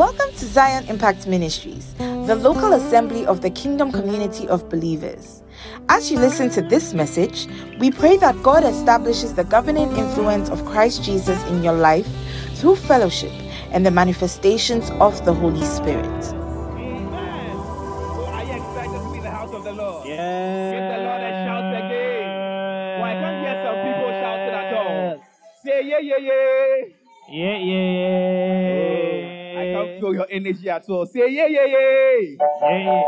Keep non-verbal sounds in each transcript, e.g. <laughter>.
Welcome to Zion Impact Ministries, the local assembly of the kingdom community of believers. As you listen to this message, we pray that God establishes the governing influence of Christ Jesus in your life through fellowship and the manifestations of the Holy Spirit. Amen. So are you excited to be in the house of the Lord? Give the Lord a shout again. Well, I can't hear some people shouting at all. Say yeah, yeah, yeah. Yeah, yeah. Your energy at all. Say yeah, yeah, yeah. Yeah, yeah.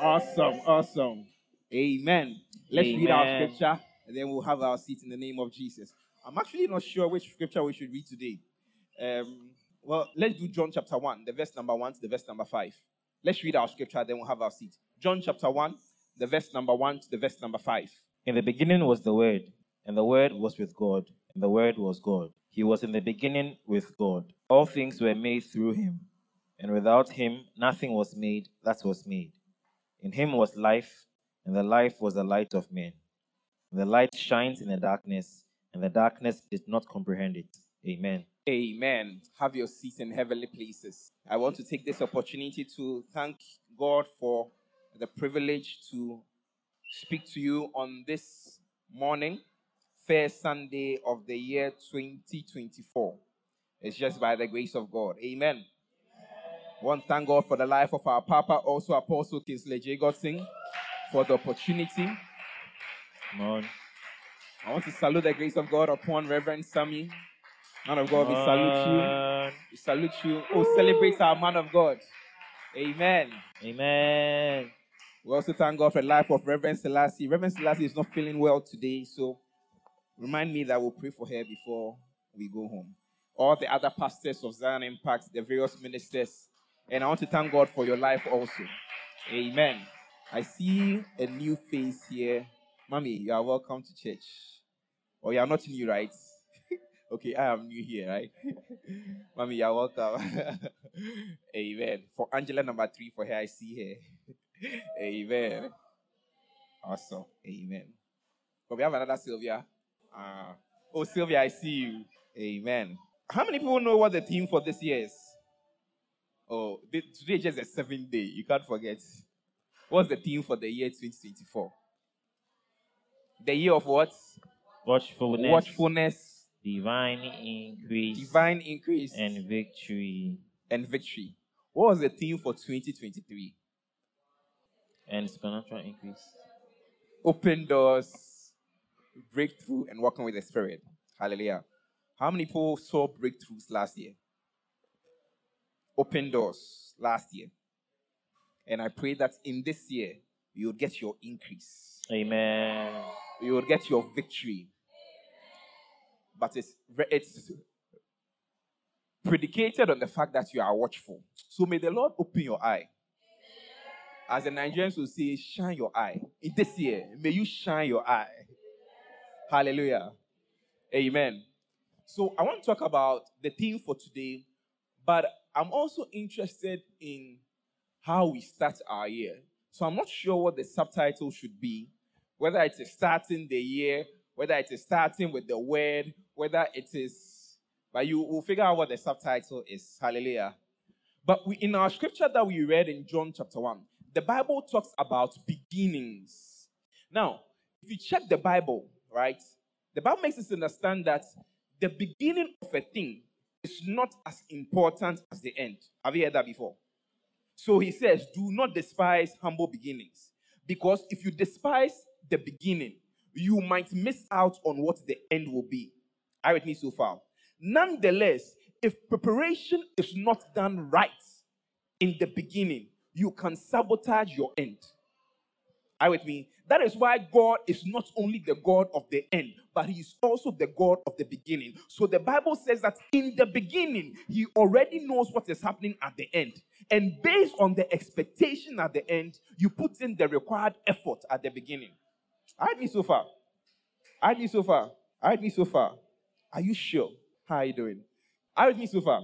Awesome, awesome. Amen. Let's read our scripture and then we'll have our seat in the name of Jesus. I'm actually not sure which scripture we should read today. Um, well, let's do John chapter 1, the verse number 1 to the verse number 5. Let's read our scripture, then we'll have our seat. John chapter 1, the verse number 1 to the verse number 5. In the beginning was the Word, and the Word was with God, and the Word was God. He was in the beginning with God. All things were made through him, and without him nothing was made that was made. In him was life, and the life was the light of men. The light shines in the darkness, and the darkness did not comprehend it. Amen. Amen. Have your seats in heavenly places. I want to take this opportunity to thank God for the privilege to speak to you on this morning, first Sunday of the year 2024. It's just by the grace of God. Amen. I want to thank God for the life of our Papa, also Apostle Kingsley J. Godson, for the opportunity. Come on. I want to salute the grace of God upon Reverend Sammy. Man of God, we salute you. We salute you. Oh, celebrate our man of God. Amen. Amen. We also thank God for the life of Reverend Selassie. Reverend Selassie is not feeling well today, so remind me that we'll pray for her before we go home. All the other pastors of Zion Impact, the various ministers, and I want to thank God for your life also. Amen. I see a new face here. Mommy, you are welcome to church. Or you are not new, right? <laughs> okay, I am new here, right? <laughs> Mommy, you are welcome. <laughs> Amen. For Angela number three, for her, I see her. Amen. Awesome. Amen. But we have another Sylvia. Uh, oh, Sylvia, I see you. Amen. How many people know what the theme for this year is? Oh, today is just a seventh day. You can't forget. What's the theme for the year 2024? The year of what? Watchfulness, Watchfulness, divine increase, divine increase, and victory, and victory. What was the theme for 2023? and supernatural increase. open doors, breakthrough, and walking with the Spirit. Hallelujah. How many people saw breakthroughs last year? Open doors last year. And I pray that in this year, you will get your increase, Amen. you will get your victory. But it's, it's predicated on the fact that you are watchful. So may the Lord open your eye. As the Nigerians will say, shine your eye. In this year, may you shine your eye. Hallelujah. Amen. So I want to talk about the theme for today, but I'm also interested in how we start our year. So I'm not sure what the subtitle should be, whether it is starting the year, whether it is starting with the word, whether it is, but you will figure out what the subtitle is. Hallelujah. But we, in our scripture that we read in John chapter 1, the Bible talks about beginnings. Now, if you check the Bible, right, the Bible makes us understand that the beginning of a thing is not as important as the end. Have you heard that before? So he says, Do not despise humble beginnings. Because if you despise the beginning, you might miss out on what the end will be. You with me so far? Nonetheless, if preparation is not done right in the beginning, you can sabotage your end. Are with me? That is why God is not only the God of the end, but He is also the God of the beginning. So the Bible says that in the beginning, He already knows what is happening at the end. And based on the expectation at the end, you put in the required effort at the beginning. You with me so far? You with me so far? You with me so far? Are you sure? How are you doing? You with me so far?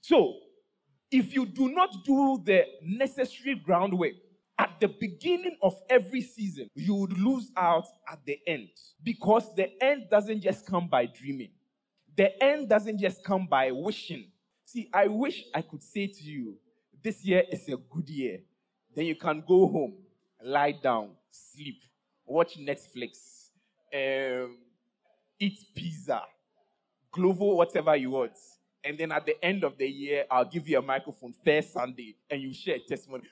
So, if you do not do the necessary groundwork at the beginning of every season, you would lose out at the end because the end doesn't just come by dreaming, the end doesn't just come by wishing. See, I wish I could say to you, this year is a good year. Then you can go home, lie down, sleep, watch Netflix, um, eat pizza, Glovo, whatever you want. And then at the end of the year, I'll give you a microphone, first Sunday, and you share testimony.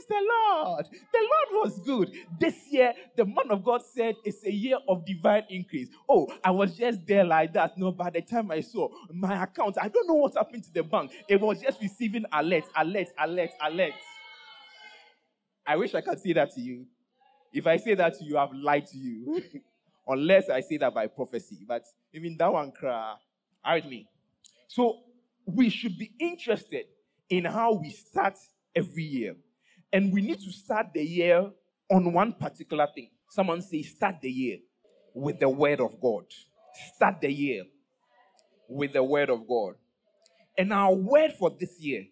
Praise the Lord. The Lord was good. This year, the man of God said it's a year of divine increase. Oh, I was just there like that. No, by the time I saw my account, I don't know what happened to the bank. It was just receiving alert, alert, alert, alert. I wish I could say that to you. If I say that to you, I've lied to you. <laughs> Unless I say that by prophecy. But even that one cry, are me? So we should be interested in how we start every year. And we need to start the year on one particular thing. Someone say, start the year with the word of God. Start the year with the word of God. And our word for this year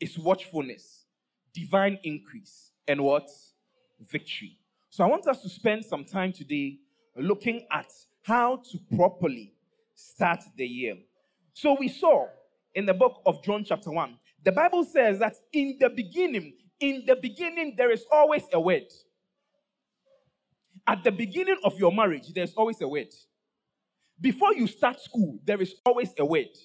is watchfulness, divine increase, and what? Victory. So I want us to spend some time today looking at how to properly start the year. So we saw in the book of John, chapter 1, the Bible says that in the beginning, in the beginning, there is always a word. At the beginning of your marriage, there's always a word. Before you start school, there is always a word.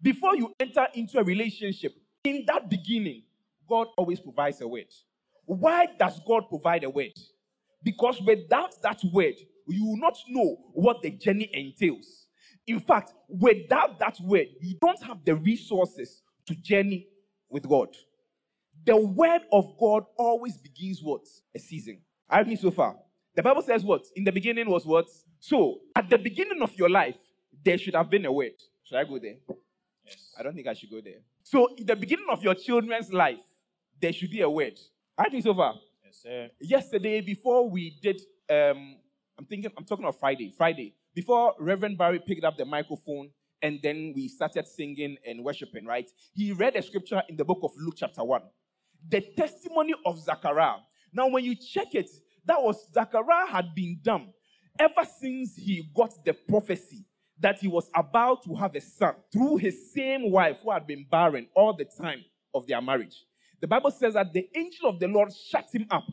Before you enter into a relationship, in that beginning, God always provides a word. Why does God provide a word? Because without that word, you will not know what the journey entails. In fact, without that word, you don't have the resources to journey with God. The word of God always begins what? A season. I mean, so far. The Bible says what? In the beginning was what? So, at the beginning of your life, there should have been a word. Should I go there? Yes. I don't think I should go there. So, in the beginning of your children's life, there should be a word. I think so far. Yes, sir. Yesterday, before we did um, I'm thinking, I'm talking of Friday. Friday. Before Reverend Barry picked up the microphone and then we started singing and worshiping, right? He read a scripture in the book of Luke, chapter 1. The testimony of Zachariah. Now, when you check it, that was Zachariah had been dumb ever since he got the prophecy that he was about to have a son through his same wife who had been barren all the time of their marriage. The Bible says that the angel of the Lord shut him up.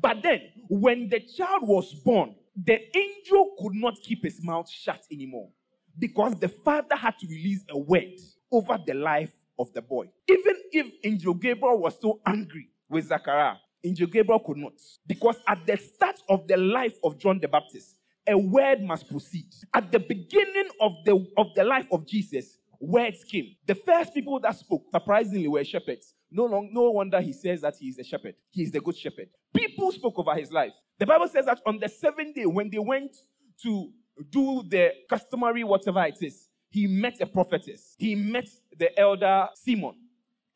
But then, when the child was born, the angel could not keep his mouth shut anymore because the father had to release a word over the life of the boy. Even if Angel Gabriel was so angry with Zachariah, Angel Gabriel could not. Because at the start of the life of John the Baptist, a word must proceed. At the beginning of the, of the life of Jesus, words came. The first people that spoke, surprisingly, were shepherds. No, long, no wonder he says that he is a shepherd. He is the good shepherd. People spoke over his life. The Bible says that on the seventh day, when they went to do the customary whatever it is, he met a prophetess. He met the elder Simon.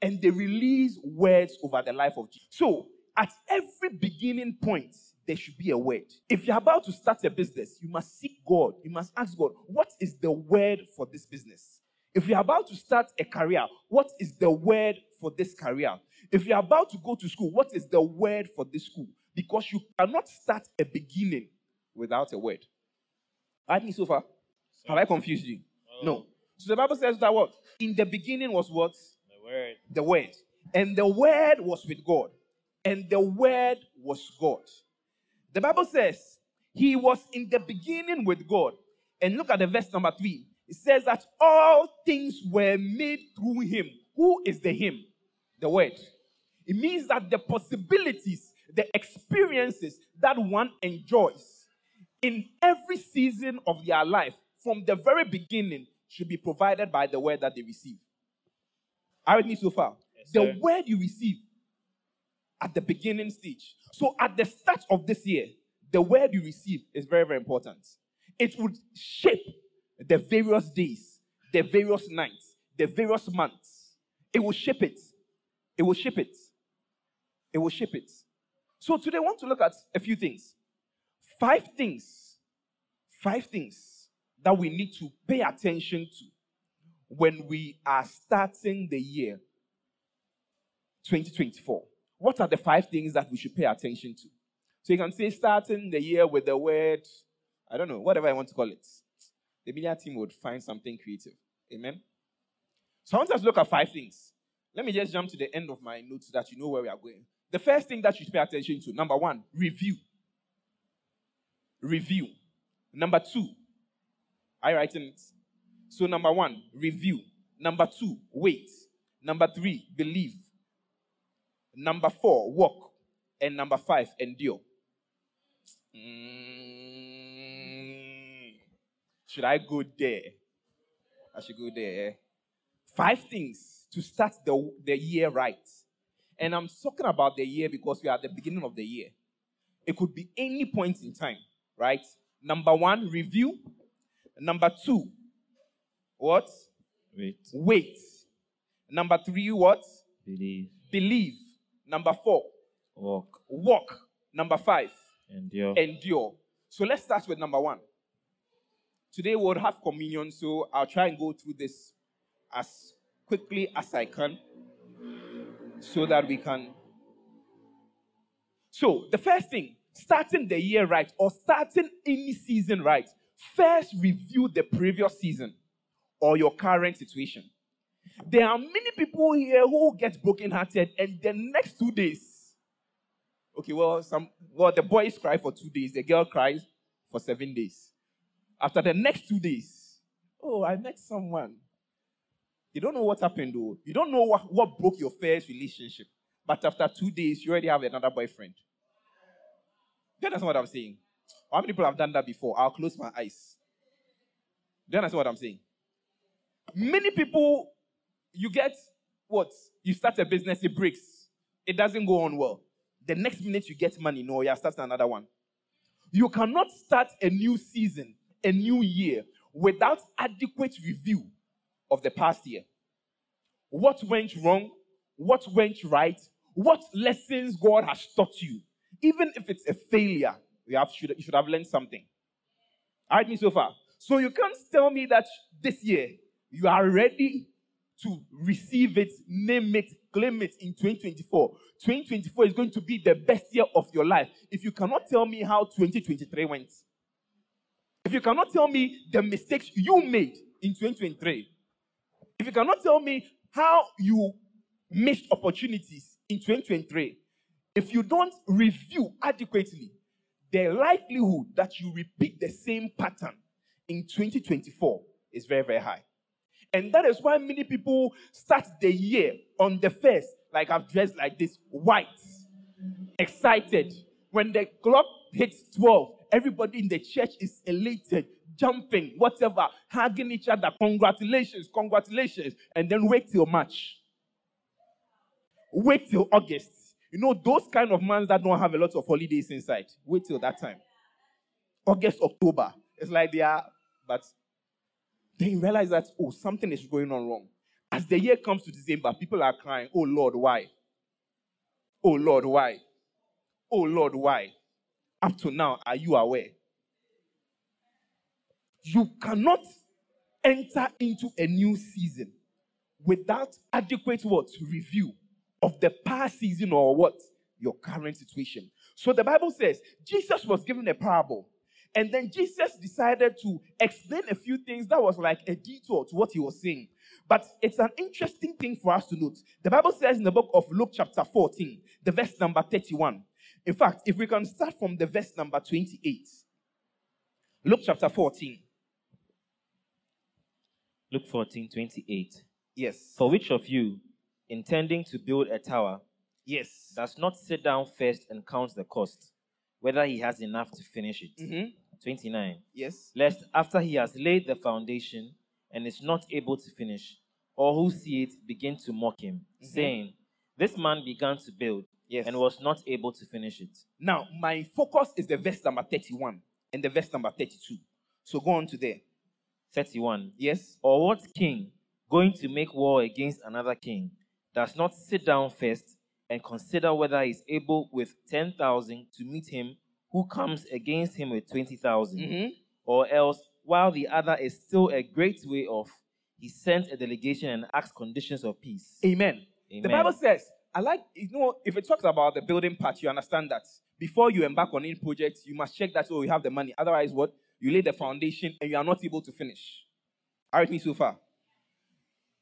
And they released words over the life of Jesus. So, at every beginning point, there should be a word. If you're about to start a business, you must seek God. You must ask God, what is the word for this business? If you're about to start a career, what is the word for this career? If you're about to go to school, what is the word for this school? Because you cannot start a beginning without a word. I think so far. Have I confused you? Oh. No. So the Bible says that what? In the beginning was what? The word. The word. And the word was with God. And the word was God. The Bible says he was in the beginning with God. And look at the verse number three. It says that all things were made through him. Who is the him? The word. It means that the possibilities, the experiences that one enjoys in every season of their life from the very beginning should be provided by the word that they receive. Are you me so far? Yes, the word you receive at the beginning stage. So at the start of this year, the word you receive is very, very important. It would shape the various days, the various nights, the various months. It will shape it. It will shape it. It will shape it. So today I want to look at a few things. Five things. Five things that we need to pay attention to when we are starting the year 2024. What are the five things that we should pay attention to? So you can say starting the year with the word, I don't know, whatever I want to call it the media team would find something creative. Amen. So I want us to look at five things. Let me just jump to the end of my notes so that you know where we are going. The first thing that you should pay attention to number one, review. Review. Number two, are you writing it? So, number one, review. Number two, wait. Number three, believe. Number four, walk. And number five, endure. Mm, should I go there? I should go there. Five things to start the, the year right. And I'm talking about the year because we are at the beginning of the year. It could be any point in time, right? Number one, review. Number two, what? Wait. Wait. Number three, what? Believe. Believe. Number four, Walk. walk. Number five, Endure. endure. So let's start with number one. Today we'll have communion, so I'll try and go through this as quickly as I can so that we can. So, the first thing, starting the year right or starting any season right, first review the previous season or your current situation. There are many people here who get brokenhearted, and the next two days, okay, well, some well, the boys cry for two days, the girl cries for seven days. After the next two days, oh, I met someone. You don't know what happened though. You don't know what, what broke your first relationship. But after two days, you already have another boyfriend. You understand what I'm saying? How many people have done that before? I'll close my eyes. Do you understand what I'm saying? Many people, you get what? You start a business, it breaks. It doesn't go on well. The next minute you get money, no, you're starting another one. You cannot start a new season, a new year, without adequate review of the past year. What went wrong? What went right? What lessons God has taught you? Even if it's a failure, you, have, should, you should have learned something. All right, me so far. So you can't tell me that this year you are ready to receive it, name it, claim it in 2024. 2024 is going to be the best year of your life. If you cannot tell me how 2023 went, if you cannot tell me the mistakes you made in 2023, if you cannot tell me how you missed opportunities in 2023, if you don't review adequately, the likelihood that you repeat the same pattern in 2024 is very, very high. And that is why many people start the year on the first, like I've dressed like this, white, excited. When the clock hits 12, everybody in the church is elated, jumping, whatever, hugging each other. Congratulations, congratulations. And then wait till March. Wait till August. You know, those kind of months that don't have a lot of holidays inside. Wait till that time. August, October. It's like they are, but then you realize that, oh, something is going on wrong. As the year comes to December, people are crying, oh Lord, why? Oh Lord, why? Oh Lord, why? Up to now, are you aware? You cannot enter into a new season without adequate what? Review of the past season or what? Your current situation. So the Bible says Jesus was given a parable. And then Jesus decided to explain a few things that was like a detour to what he was saying. But it's an interesting thing for us to note. The Bible says in the book of Luke, chapter 14, the verse number 31. In fact, if we can start from the verse number 28, Luke chapter 14. Luke 14, 28. Yes. For which of you, intending to build a tower, Yes. does not sit down first and count the cost, whether he has enough to finish it? Mm-hmm. 29. Yes. Lest after he has laid the foundation and is not able to finish, all who see it begin to mock him, Mhm. saying, This man began to build Yes. and was not able to finish it. Now, my focus is the verse number 31 and the verse number 32. So go on to there. 31. Yes. Or what king, going to make war against another king, does not sit down first and consider whether he is able with 10,000 to meet him who comes against him with 20,000? Mm-hmm. Or else, while the other is still a great way off, he sent a delegation and asked conditions of peace. Amen. Amen. The Bible says, I like, you know, if it talks about the building part, you understand that before you embark on any project, you must check that, oh, you have the money. Otherwise, what? You lay the foundation and you are not able to finish. Are you with me so far?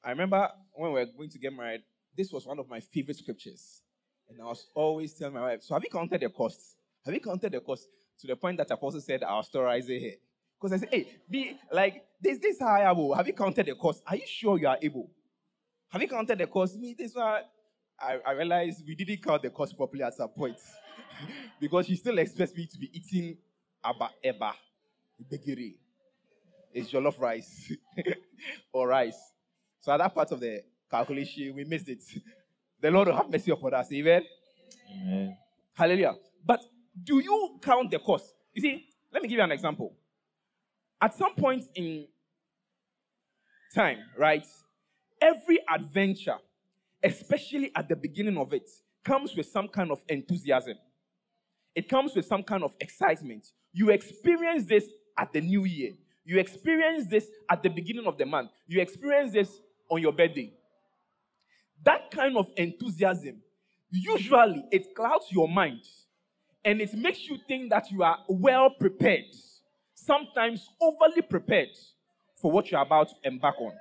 I remember when we were going to get married, this was one of my favorite scriptures. And I was always telling my wife, So have you counted the costs? Have you counted the cost? To the point that Apostle said, I'll storeize it here. Because I said, Hey, be like, this, this how I will. Have you counted the cost? Are you sure you are able? Have you counted the cost? Me, this one, I, I realized we didn't count the cost properly at some point. <laughs> because she still expects me to be eating aba eba, gbegiri. It's jollof rice <laughs> or rice. So at that part of the calculation, we missed it. The Lord will have mercy upon us. Amen. Amen. Hallelujah. But do you count the cost? You see, let me give you an example. At some point in time, right, every adventure, especially at the beginning of it, comes with some kind of enthusiasm. It comes with some kind of excitement. You experience this at the new year. You experience this at the beginning of the month. You experience this on your birthday. That kind of enthusiasm, usually it clouds your mind and it makes you think that you are well prepared, sometimes overly prepared for what you're about to embark on.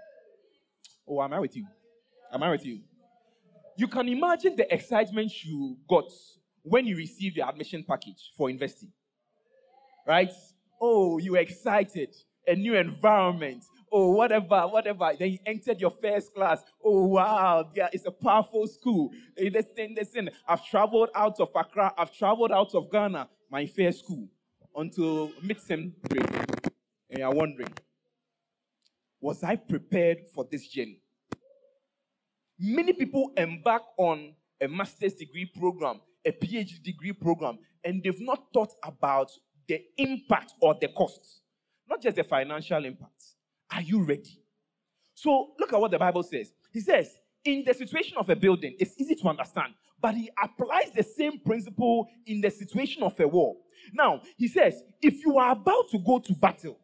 Oh, am I with you? Am I with you? You can imagine the excitement you got when you received your admission package for investing. Right? Oh, you excited. A new environment. Oh, whatever, whatever. Then you entered your first class. Oh, wow. Yeah, it's a powerful school. Listen, listen. I've traveled out of Accra. I've traveled out of Ghana. My first school. Until mid-sem. And you're wondering, was I prepared for this journey? Many people embark on a master's degree program a PhD degree program and they've not thought about the impact or the costs, not just the financial impact. Are you ready? So look at what the Bible says. He says, in the situation of a building, it's easy to understand, but he applies the same principle in the situation of a war. Now, he says, if you are about to go to battle,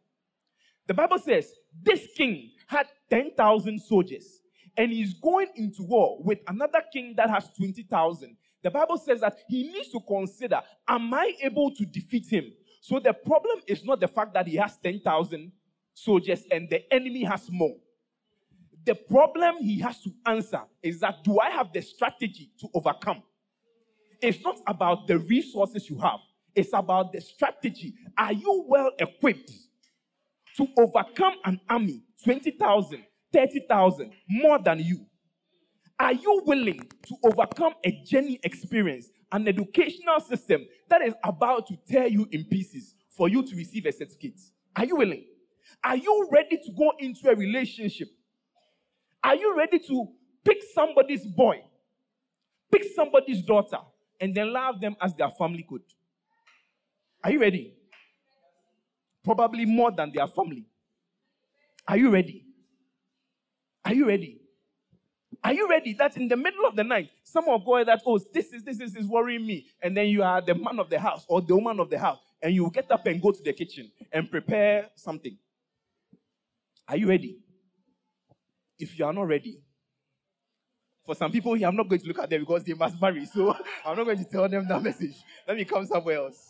the Bible says this king had 10,000 soldiers and he's going into war with another king that has 20,000 the Bible says that he needs to consider Am I able to defeat him? So the problem is not the fact that he has 10,000 soldiers and the enemy has more. The problem he has to answer is that do I have the strategy to overcome? It's not about the resources you have, it's about the strategy. Are you well equipped to overcome an army, 20,000, 30,000, more than you? Are you willing to overcome a journey experience, an educational system that is about to tear you in pieces for you to receive a certificate? Are you willing? Are you ready to go into a relationship? Are you ready to pick somebody's boy, pick somebody's daughter, and then love them as their family could? Are you ready? Probably more than their family. Are you ready? Are you ready? Are you ready that in the middle of the night, someone go that, oh, this is this is, is worrying me, and then you are the man of the house or the woman of the house, and you get up and go to the kitchen and prepare something. Are you ready? If you are not ready, for some people here, I'm not going to look at them because they must marry, so <laughs> I'm not going to tell them that message. Let me come somewhere else.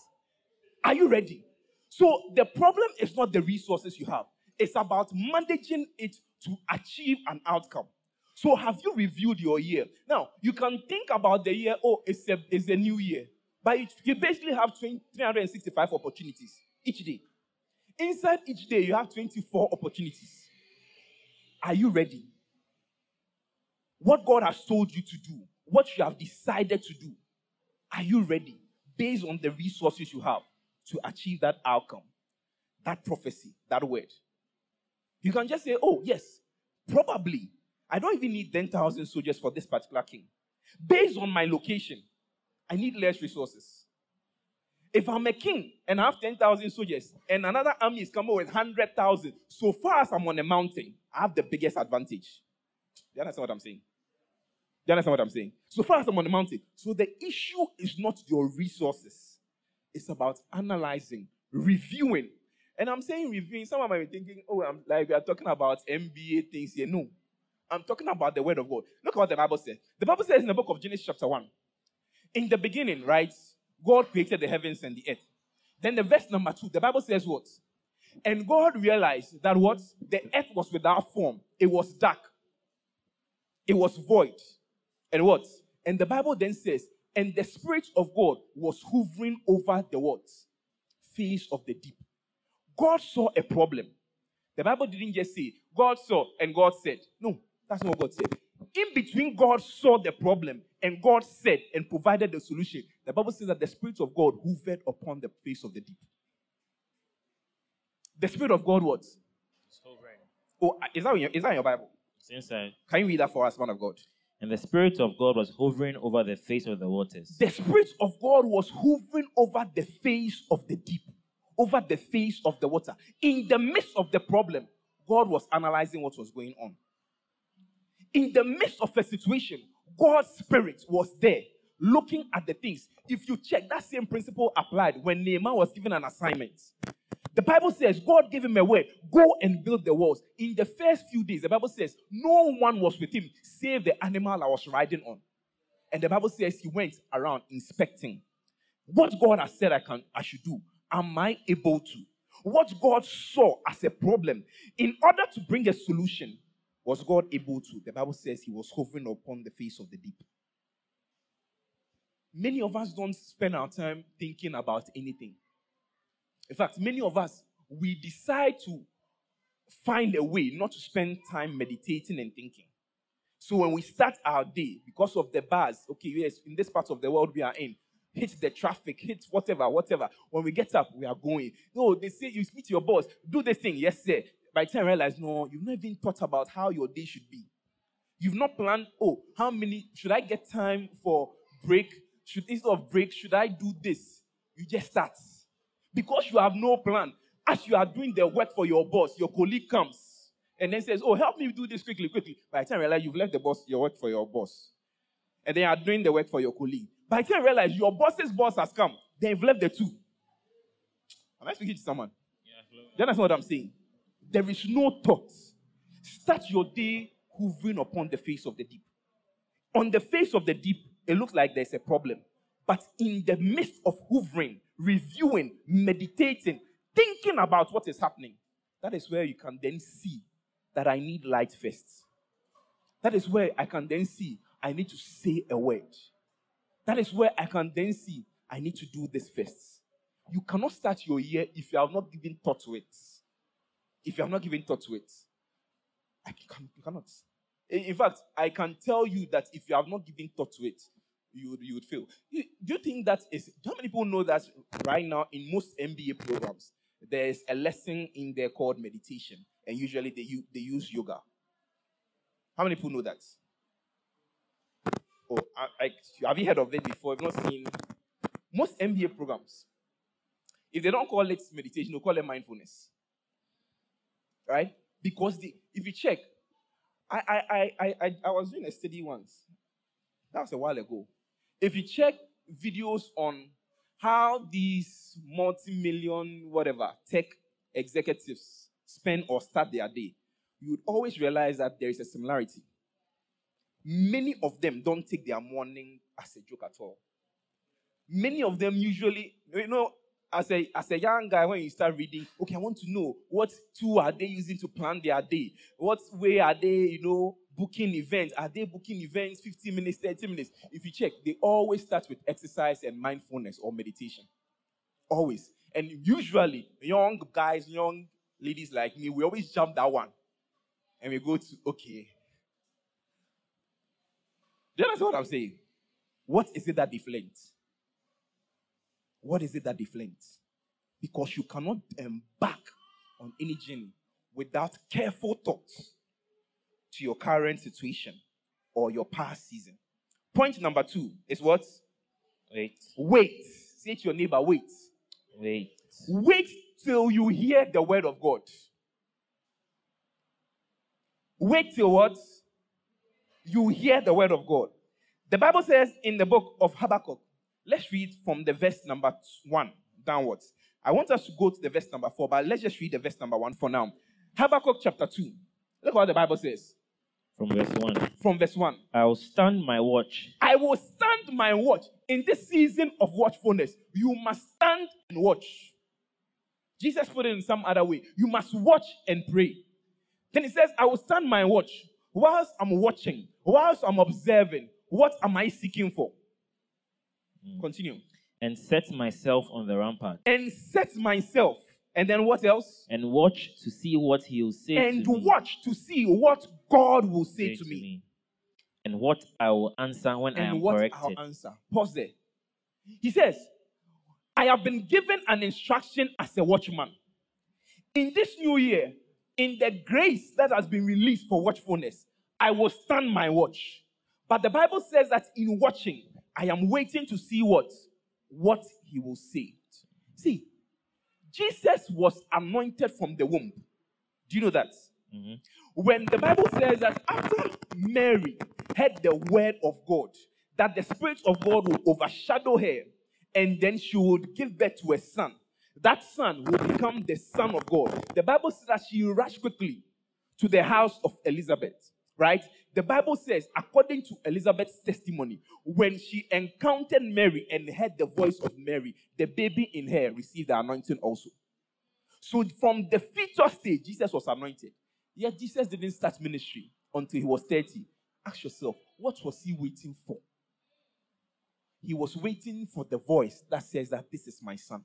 Are you ready? So the problem is not the resources you have, it's about managing it to achieve an outcome. So have you reviewed your year? Now, you can think about the year, oh, it's a, it's a new year. But you basically have 365 opportunities each day. Inside each day, you have 24 opportunities. Are you ready? What God has told you to do, what you have decided to do, are you ready based on the resources you have to achieve that outcome, that prophecy, that word? You can just say, oh, yes, probably I don't even need 10,000 soldiers for this particular king. Based on my location, I need less resources. If I'm a king and I have 10,000 soldiers and another army is coming with 100,000, so far as I'm on a mountain, I have the biggest advantage. Do you understand what I'm saying? Do you understand what I'm saying? So far as I'm on the mountain. So the issue is not your resources, it's about analyzing, reviewing. And I'm saying reviewing. Someone might be thinking, oh, I'm like we are talking about MBA things here. No, I'm talking about the word of God. Look at what the Bible says. The Bible says in the book of Genesis, chapter 1. In the beginning, right, God created the heavens and the earth. Then the verse number two, the Bible says what? And God realized that what? The earth was without form, it was dark. it was void. And what? And the Bible then says, and the Spirit of God was hovering over the what? Face of the deep. God saw a problem. The Bible didn't just say, God saw and God said. No, that's not what God said. In between, God saw the problem and God said and provided the solution. The Bible says that the Spirit of God hovered upon the face of the deep. The Spirit of God what? Oh, uh, is that, in your, is that in your Bible? It's inside. Can you read that for us, man of God? And the Spirit of God was hovering over the face of the waters. The Spirit of God was hovering over the face of the deep, over the face of the water. In the midst of the problem, God was analyzing what was going on. In the midst of a situation, God's Spirit was there looking at the things. If you check, that same principle applied when Nehemiah was given an assignment. The Bible says God gave him a word go and build the walls. In the first few days, the Bible says no one was with him save the animal I was riding on. And the Bible says he went around inspecting what God has said I can I should do. Am I able to? What God saw as a problem, in order to bring a solution, was God able to? The Bible says he was hovering upon the face of the deep. Many of us don't spend our time thinking about anything. In fact, many of us, we decide to find a way not to spend time meditating and thinking. So when we start our day, because of the bars, okay, yes, in this part of the world we are in, hit the traffic, hit whatever, whatever. When we get up, we are going. No, they say you speak to your boss, do this thing, yes, sir. By the time I realize, no, you've not even thought about how your day should be. You've not planned, oh, how many, should I get time for break? Should, instead of break, should I do this? You just start because you have no plan. As you are doing the work for your boss, your colleague comes and then says, Oh, help me do this quickly, quickly. By the time you realize you've left the boss, your work for your boss. And then you are doing the work for your colleague. By the time you realize your boss's boss has come, then you've left the two. Am I speaking to someone? Yeah, Do you understand what I'm saying? There is no thought. Start your day hovering upon the face of the deep. On the face of the deep, it looks like there's a problem. But in the midst of hovering, reviewing, meditating, thinking about what is happening, that is where you can then see that I need light first. That is where I can then see I need to say a word. That is where I can then see I need to do this first. You cannot start your year if you have not given thought to it. If you have not given thought to it, I can, you cannot. In fact, I can tell you that if you have not given thought to it, you would, you would feel. do you think that is, how many people know that right now in most MBA programs, there's a lesson in there called meditation, and usually they, they use yoga? How many people know that? Oh, I, I, have you heard of it before? I've not seen most MBA programs? If they don't call it meditation, they call it mindfulness, right? Because the, if you check, I, I, I, I, I was doing a study once. That was a while ago. If you check videos on how these multi-million whatever tech executives spend or start their day, you would always realize that there is a similarity. Many of them don't take their morning as a joke at all. Many of them usually, you know, as a as a young guy, when you start reading, okay, I want to know what tool are they using to plan their day? What way are they, you know, booking events. Are they booking events 15 minutes, 30 minutes? If you check, they always start with exercise and mindfulness or meditation. Always. And usually, young guys, young ladies like me, we always jump that one. And we go to, okay. Do you understand what I'm saying? What is it that deflates? What is it that deflates? Because you cannot embark on any journey without careful thoughts to your current situation or your past season. Point number two is what? Wait. Wait. Say to your neighbor, wait. Wait. Wait till you hear the word of God. Wait till what? You hear the word of God. The Bible says in the book of Habakkuk, let's read from the verse number one downwards. I want us to go to the verse number four, but let's just read the verse number one for now. Habakkuk chapter 2. Look what the Bible says. From verse 1. From verse 1. I will stand my watch. I will stand my watch. In this season of watchfulness, you must stand and watch. Jesus put it in some other way. You must watch and pray. Then he says, I will stand my watch whilst I'm watching, whilst I'm observing, what am I seeking for? Mm. Continue. And set myself on the rampart. And set myself. And then what else? And watch to see what he'll say and to me. watch to see what God will say, say to, me. And what I will answer when I And am what corrected. I'll answer. Pause there. He says, I have been given an instruction as a watchman. In this new year, in the grace that has been released for watchfulness, I will stand my watch. But the Bible says that in watching, I am waiting to see what? What he will say. See, Jesus was anointed from the womb. Do you know that? Mhm. When the Bible says that after Mary heard the word of God, that the Spirit of God would overshadow her, and then she would give birth to a son. That son will become the Son of God. The Bible says that she rushed quickly to the house of Elizabeth, right? The Bible says, according to Elizabeth's testimony, when she encountered Mary and heard the voice of Mary, the baby in her received the anointing also. So from the fetus stage, Jesus was anointed. Yet Jesus didn't start ministry until he was 30. Ask yourself, what was he waiting for? He was waiting for the voice that says that this is my son.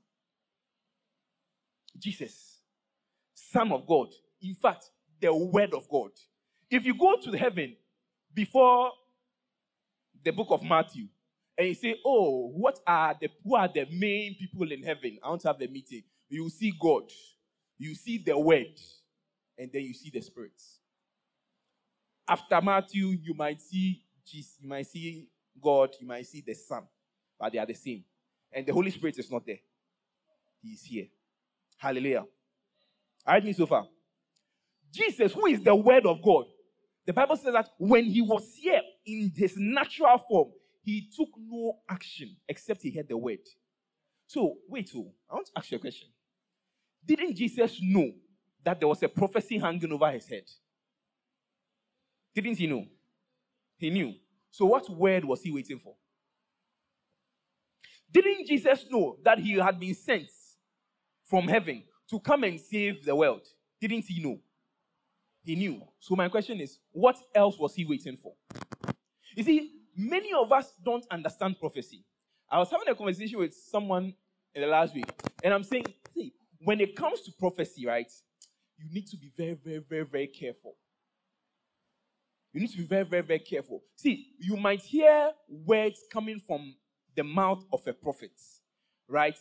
Jesus, Son of God. In fact, the Word of God. If you go to heaven before the book of Matthew and you say, Oh, what are the who are the main people in heaven? I want to have the meeting. You see God, you see the Word, and then you see the spirits. After Matthew, you might see Jesus, you might see God, you might see the Son, but they are the same. And the Holy Spirit is not there. He is here. Hallelujah. All right, me so far. Jesus, who is the Word of God, the Bible says that when he was here in his natural form, he took no action except he heard the word. So, wait, oh, I want to ask you a question. Didn't Jesus know that there was a prophecy hanging over his head? Didn't he know? He knew. So, what word was he waiting for? Didn't Jesus know that he had been sent from heaven to come and save the world? Didn't he know? He knew. So, my question is what else was he waiting for? You see, many of us don't understand prophecy. I was having a conversation with someone in the last week, and I'm saying, see, when it comes to prophecy, right, you need to be very, very, very, very careful. You need to be very, very, very careful. See, you might hear words coming from the mouth of a prophet, right?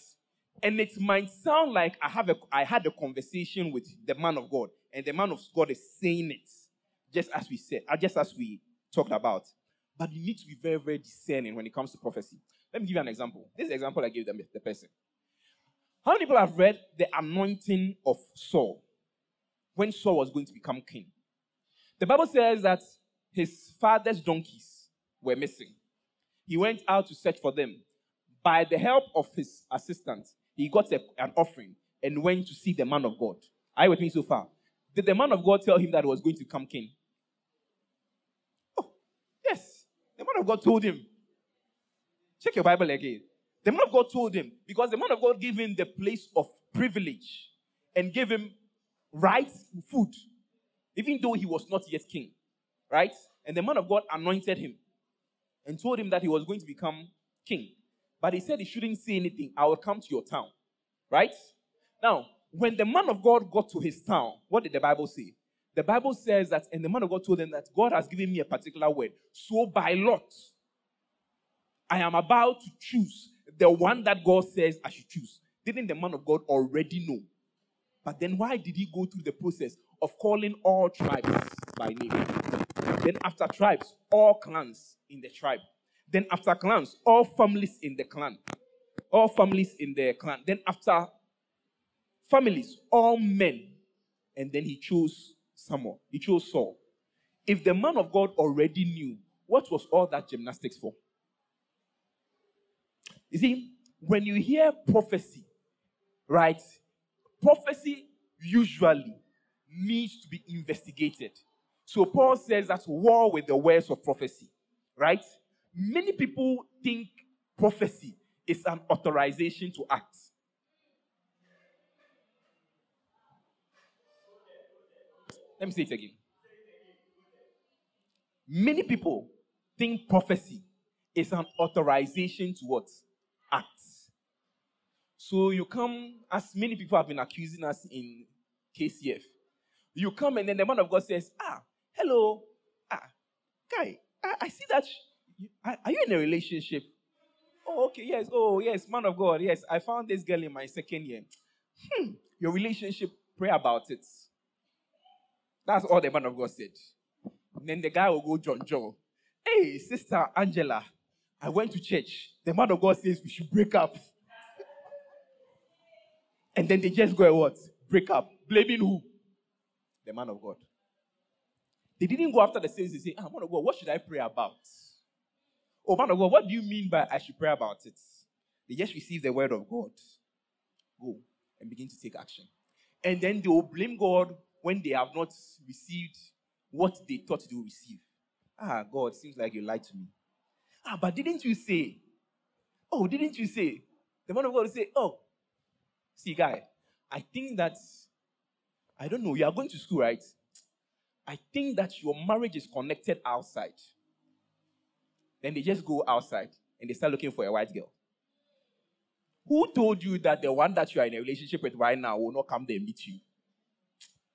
And it might sound like I have a I had a conversation with the man of God, and the man of God is saying it, just as we said, uh, just as we talked about. But you need to be very, very discerning when it comes to prophecy. Let me give you an example. This example I gave them the person. How many people have read the anointing of Saul when Saul was going to become king? The Bible says that his father's donkeys were missing. He went out to search for them. By the help of his assistant, he got a- an offering and went to see the man of God. Are you with me so far? Did the man of God tell him that he was going to become king? Oh, yes. The man of God told him. Check your Bible again. The man of God told him because the man of God gave him the place of privilege and gave him rights, food, even though he was not yet king. Right? And the man of God anointed him and told him that he was going to become king. But he said he shouldn't say anything. I will come to your town. Right? Now, when the man of God got to his town, what did the Bible say? The Bible says that, and the man of God told him that God has given me a particular word. So by lot, I am about to choose the one that God says I should choose. Didn't the man of God already know? But then why did he go through the process of calling all tribes by name? Then after tribes, all clans in the tribe. Then after clans, all families in the clan. All families in the clan. Then after families, all men. And then he chose someone. He chose Saul. If the man of God already knew, what was all that gymnastics for? You see, when you hear prophecy, right, prophecy usually needs to be investigated. So Paul says that's war with the words of prophecy, right? Many people think prophecy is an authorization to act. Let me say it again. Many people think prophecy is an authorization to what? Act. So you come, as many people have been accusing us in KCF, you come and then the man of God says, Ah, hello, ah, guy, I, I see that. You, are, you in a relationship? Oh, okay, yes. Oh, yes, man of God. Yes, I found this girl in my second year. Hmm, your relationship, pray about it. That's all the man of God said. And then the guy will go, John Joe. Hey, sister Angela, I went to church. The man of God says we should break up. and then they just go what? Break up. Blaming who? The man of God. They didn't go after the saints. They say, ah, man of God, what should I pray about? Oh, man of God, what do you mean by I should pray about it? They just receive the word of God. Go and begin to take action. And then they will blame God when they have not received what they thought they would receive. Ah, God, seems like you lied to me. Ah, but didn't you say? Oh, didn't you say? The man of God will say, Oh, see, guy, I think that, I don't know, you are going to school, right? I think that your marriage is connected outside. Then they just go outside and they start looking for a white girl. Who told you that the one that you are in a relationship with right now will not come there and meet you?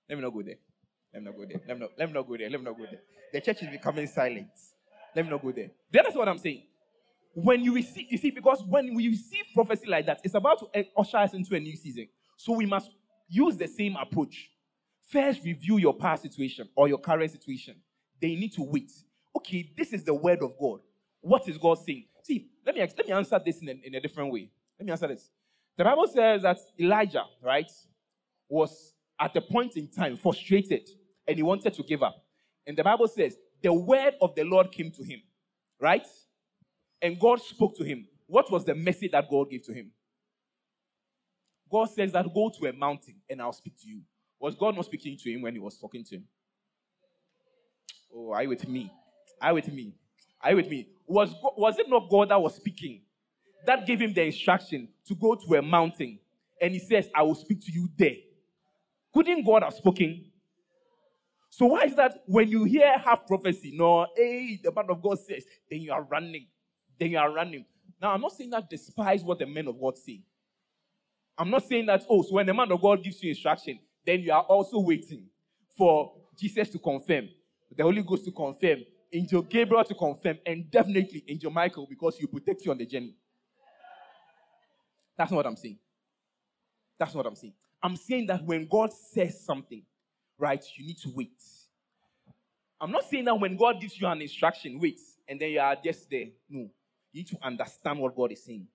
Let me not go there. Let me not go there. Let me not, let me not go there. Let me not go there. The church is becoming silent. Let me not go there. That's what I'm saying. When you receive, you see, because when we receive prophecy like that, it's about to usher us into a new season. So we must use the same approach. First, review your past situation or your current situation. They need to wait. Okay, this is the word of God. What is God saying? See, let me let me answer this in a, in a different way. Let me answer this. The Bible says that Elijah, right, was at a point in time frustrated and he wanted to give up. And the Bible says the word of the Lord came to him, right? And God spoke to him. What was the message that God gave to him? God says that go to a mountain and I'll speak to you. Was God not speaking to him when he was talking to him? Oh, are you with me? Are you with me? Are you with me? Was, was it not God that was speaking? That gave him the instruction to go to a mountain. And he says, I will speak to you there. Couldn't God have spoken? So why is that when you hear half prophecy, no, hey, the man of God says, then you are running. Then you are running. Now, I'm not saying that despise what the men of God say. I'm not saying that, oh, so when the man of God gives you instruction, then you are also waiting for Jesus to confirm, the Holy Ghost to confirm, Angel Gabriel to confirm, and definitely Angel Michael because he protects you on the journey. That's not what I'm saying. That's not what I'm saying. I'm saying that when God says something, right, you need to wait. I'm not saying that when God gives you an instruction, wait, and then you are just there. No. You need to understand what God is saying.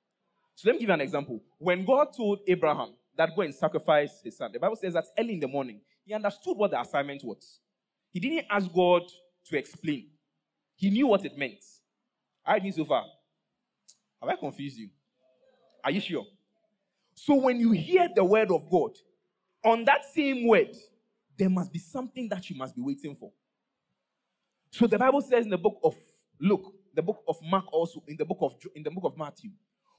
So let me give you an example. When God told Abraham that go and sacrifice his son, the Bible says that early in the morning, he understood what the assignment was. He didn't ask God to explain. He knew what it meant. All right, so far. Have I confused you? Are you sure? So when you hear the word of God, on that same word, there must be something that you must be waiting for. So the Bible says in the book of Luke, the book of Mark, also in the book of in the book of Matthew,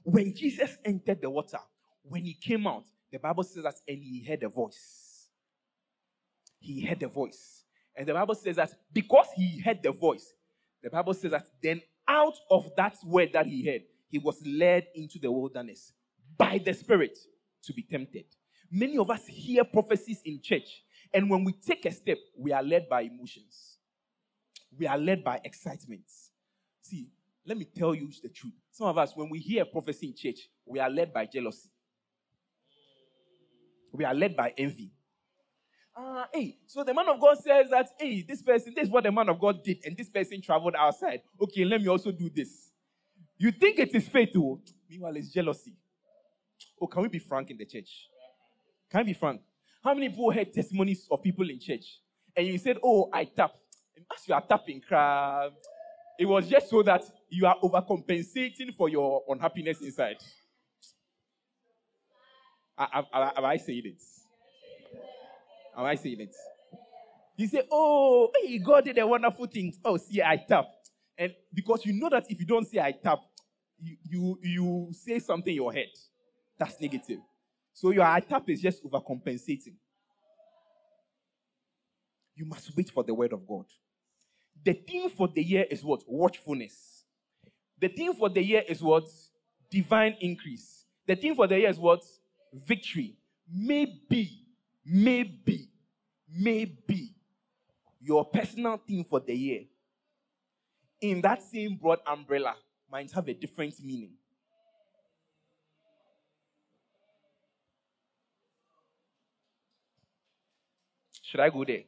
when Jesus entered the water, when he came out, the Bible says that and he heard a voice. He heard a voice. And the Bible says that because he heard the voice, the Bible says that then out of that word that he heard, he was led into the wilderness by the Spirit to be tempted. Many of us hear prophecies in church, and when we take a step, we are led by emotions. We are led by excitement. See, let me tell you the truth. Some of us, when we hear prophecy in church, we are led by jealousy. We are led by envy. Uh, hey, so the man of God says that, hey, this person, this is what the man of God did, and this person traveled outside. Okay, let me also do this. You think it is faithful, meanwhile, it's jealousy. Oh, can we be frank in the church? Can I be frank? How many people heard testimonies of people in church? And you said, Oh, I tap. And as you are tapping, crab, it was just so that you are overcompensating for your unhappiness inside. Have, have I said it? Have I saying it? You say, Oh, hey, God did a wonderful thing. Oh, see, I tap. And because you know that if you don't say I tap, you, you, you say something in your head. That's negative. So your tap is just overcompensating. You must wait for the word of God. the theme for the year is what? Watchfulness. The theme for the year is what? Divine increase. The theme for the year is what? Victory. Maybe, maybe, maybe your personal theme for the year in that same broad umbrella might have a different meaning. Should I go there?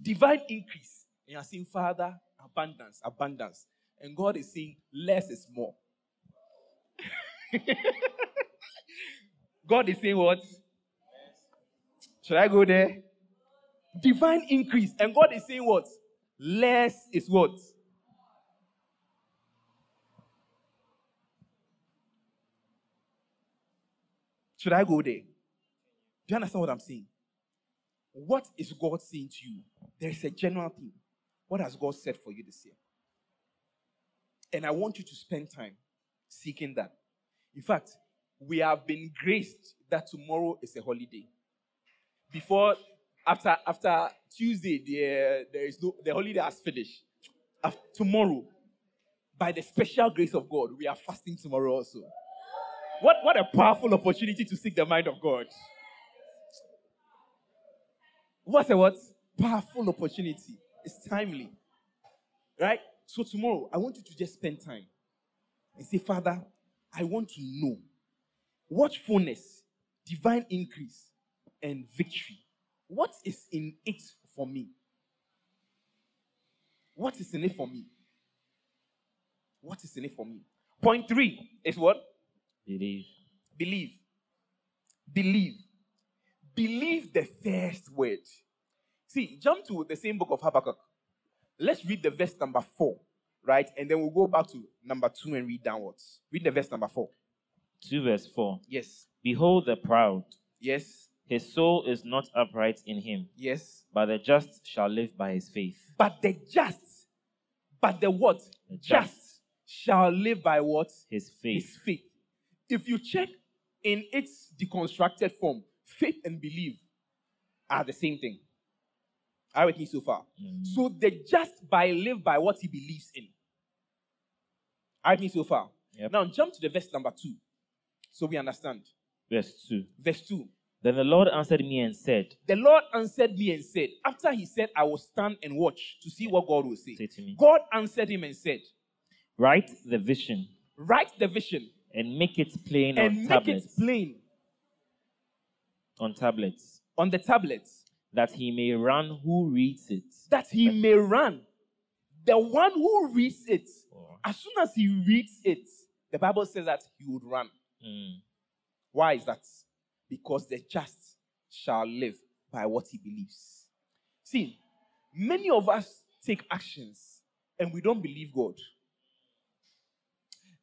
Divine increase. And you're saying, Father, abundance, abundance. And God is saying, less is more. <laughs> God is saying what? Should I go there? Divine increase. And God is saying what? Less is what? Should I go there? Do you understand what I'm saying? What is God saying to you? There is a general thing. What has God said for you this year? And I want you to spend time seeking that. In fact, we have been graced that tomorrow is a holiday. Before, after after Tuesday, the, there is no the holiday has finished. After, tomorrow, by the special grace of God, we are fasting tomorrow also. What what a powerful opportunity to seek the mind of God. What's a what? Powerful opportunity. It's timely. Right? So tomorrow, I want you to just spend time and say, Father, I want to know watchfulness, divine increase, and victory. What is in it for me? What is in it for me? What is in it for me? Point three is what? Believe. Believe. Believe. Believe the first word. See, jump to the same book of Habakkuk. Let's read the verse number four, right? And then we'll go back to number two and read downwards. Read the verse number four. 2 verse 4. Yes. Behold the proud. Yes. His soul is not upright in him, Yes. but the just shall live by his faith. But the just, but the what? The just. just. shall live by what? His faith. His faith. faith. If you check in its deconstructed form, faith and belief are the same thing. Are with me so far? Mm. So the just by live by what he believes in. Are with me so far? Yep. Now jump to the verse number two. So we understand. Verse 2. Verse 2. Then the Lord answered me and said, The Lord answered me and said, after he said, I will stand and watch to see what God will say. Say to me, God answered him and said, Write the vision Write the vision and make it plain and on make tablets. it plain On tablets, on the tablets that he may run who reads it. that he may run. The one who reads it, Or- as soon as he reads it, the Bible says that he would run. Mm. Why is that? Because the just shall live by what he believes. See, many of us take actions and we don't believe God.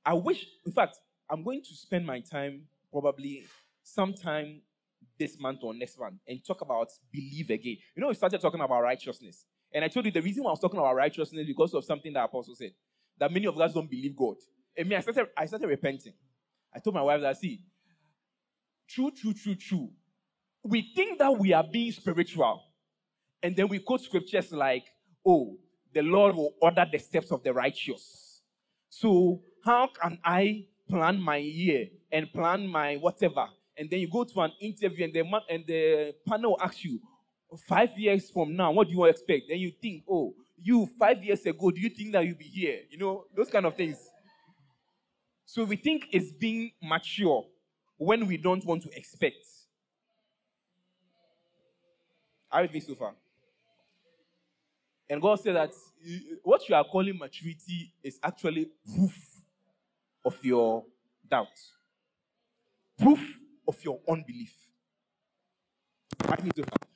I wish, in fact, I'm going to spend my time probably sometime this month or next month and talk about believe again. You know, we started talking about righteousness. And I told you the reason why I was talking about righteousness is because of something that Apostle said. That many of us don't believe God. And me, I started, I started repenting. I told my wife that, see, true, true, true, true. We think that we are being spiritual. And then we quote scriptures like, oh, the Lord will order the steps of the righteous. So, how can I plan my year and plan my whatever? And then you go to an interview and the, and the panel asks you, five years from now, what do you expect? Then you think, oh, you five years ago, do you think that you'll be here? You know, those kind of things. So we think it's being mature when we don't want to expect. Are you with me so far? And God said that uh, what you are calling maturity is actually proof of your doubt, proof of your unbelief.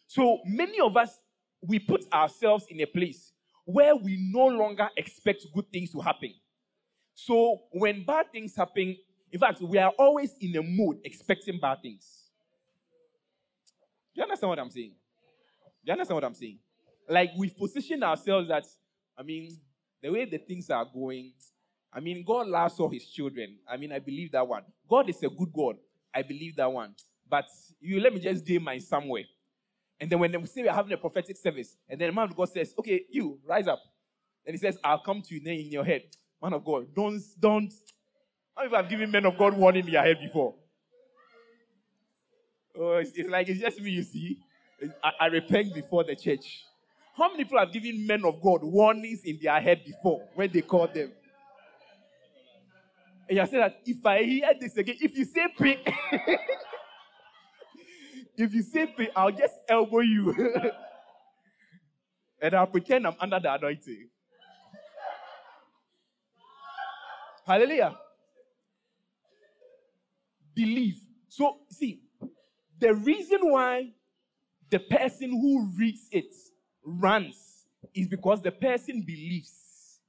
So many of us, we put ourselves in a place where we no longer expect good things to happen. So when bad things happen, in fact, we are always in a mood expecting bad things. Do you understand what I'm saying? Do you understand what I'm saying? Like we've positioned ourselves that, I mean, the way the things are going, I mean, God loves all his children. I mean, I believe that one. God is a good God. I believe that one. But you let me just day mine somewhere. And then when they say we're having a prophetic service, and then the man of God says, Okay, you rise up. And he says, I'll come to you then in your head. Man of God, don't, don't. How many have given men of God warning in your head before? Oh, it's, it's like it's just me, you see. I, I repent before the church. How many people have given men of God warnings in their head before when they call them? And I said that if I hear this again, if you say pray, <laughs> if you say pray, I'll just elbow you. <laughs> and I'll pretend I'm under the anointing. Hallelujah. Believe. So, see, the reason why the person who reads it runs is because the person believes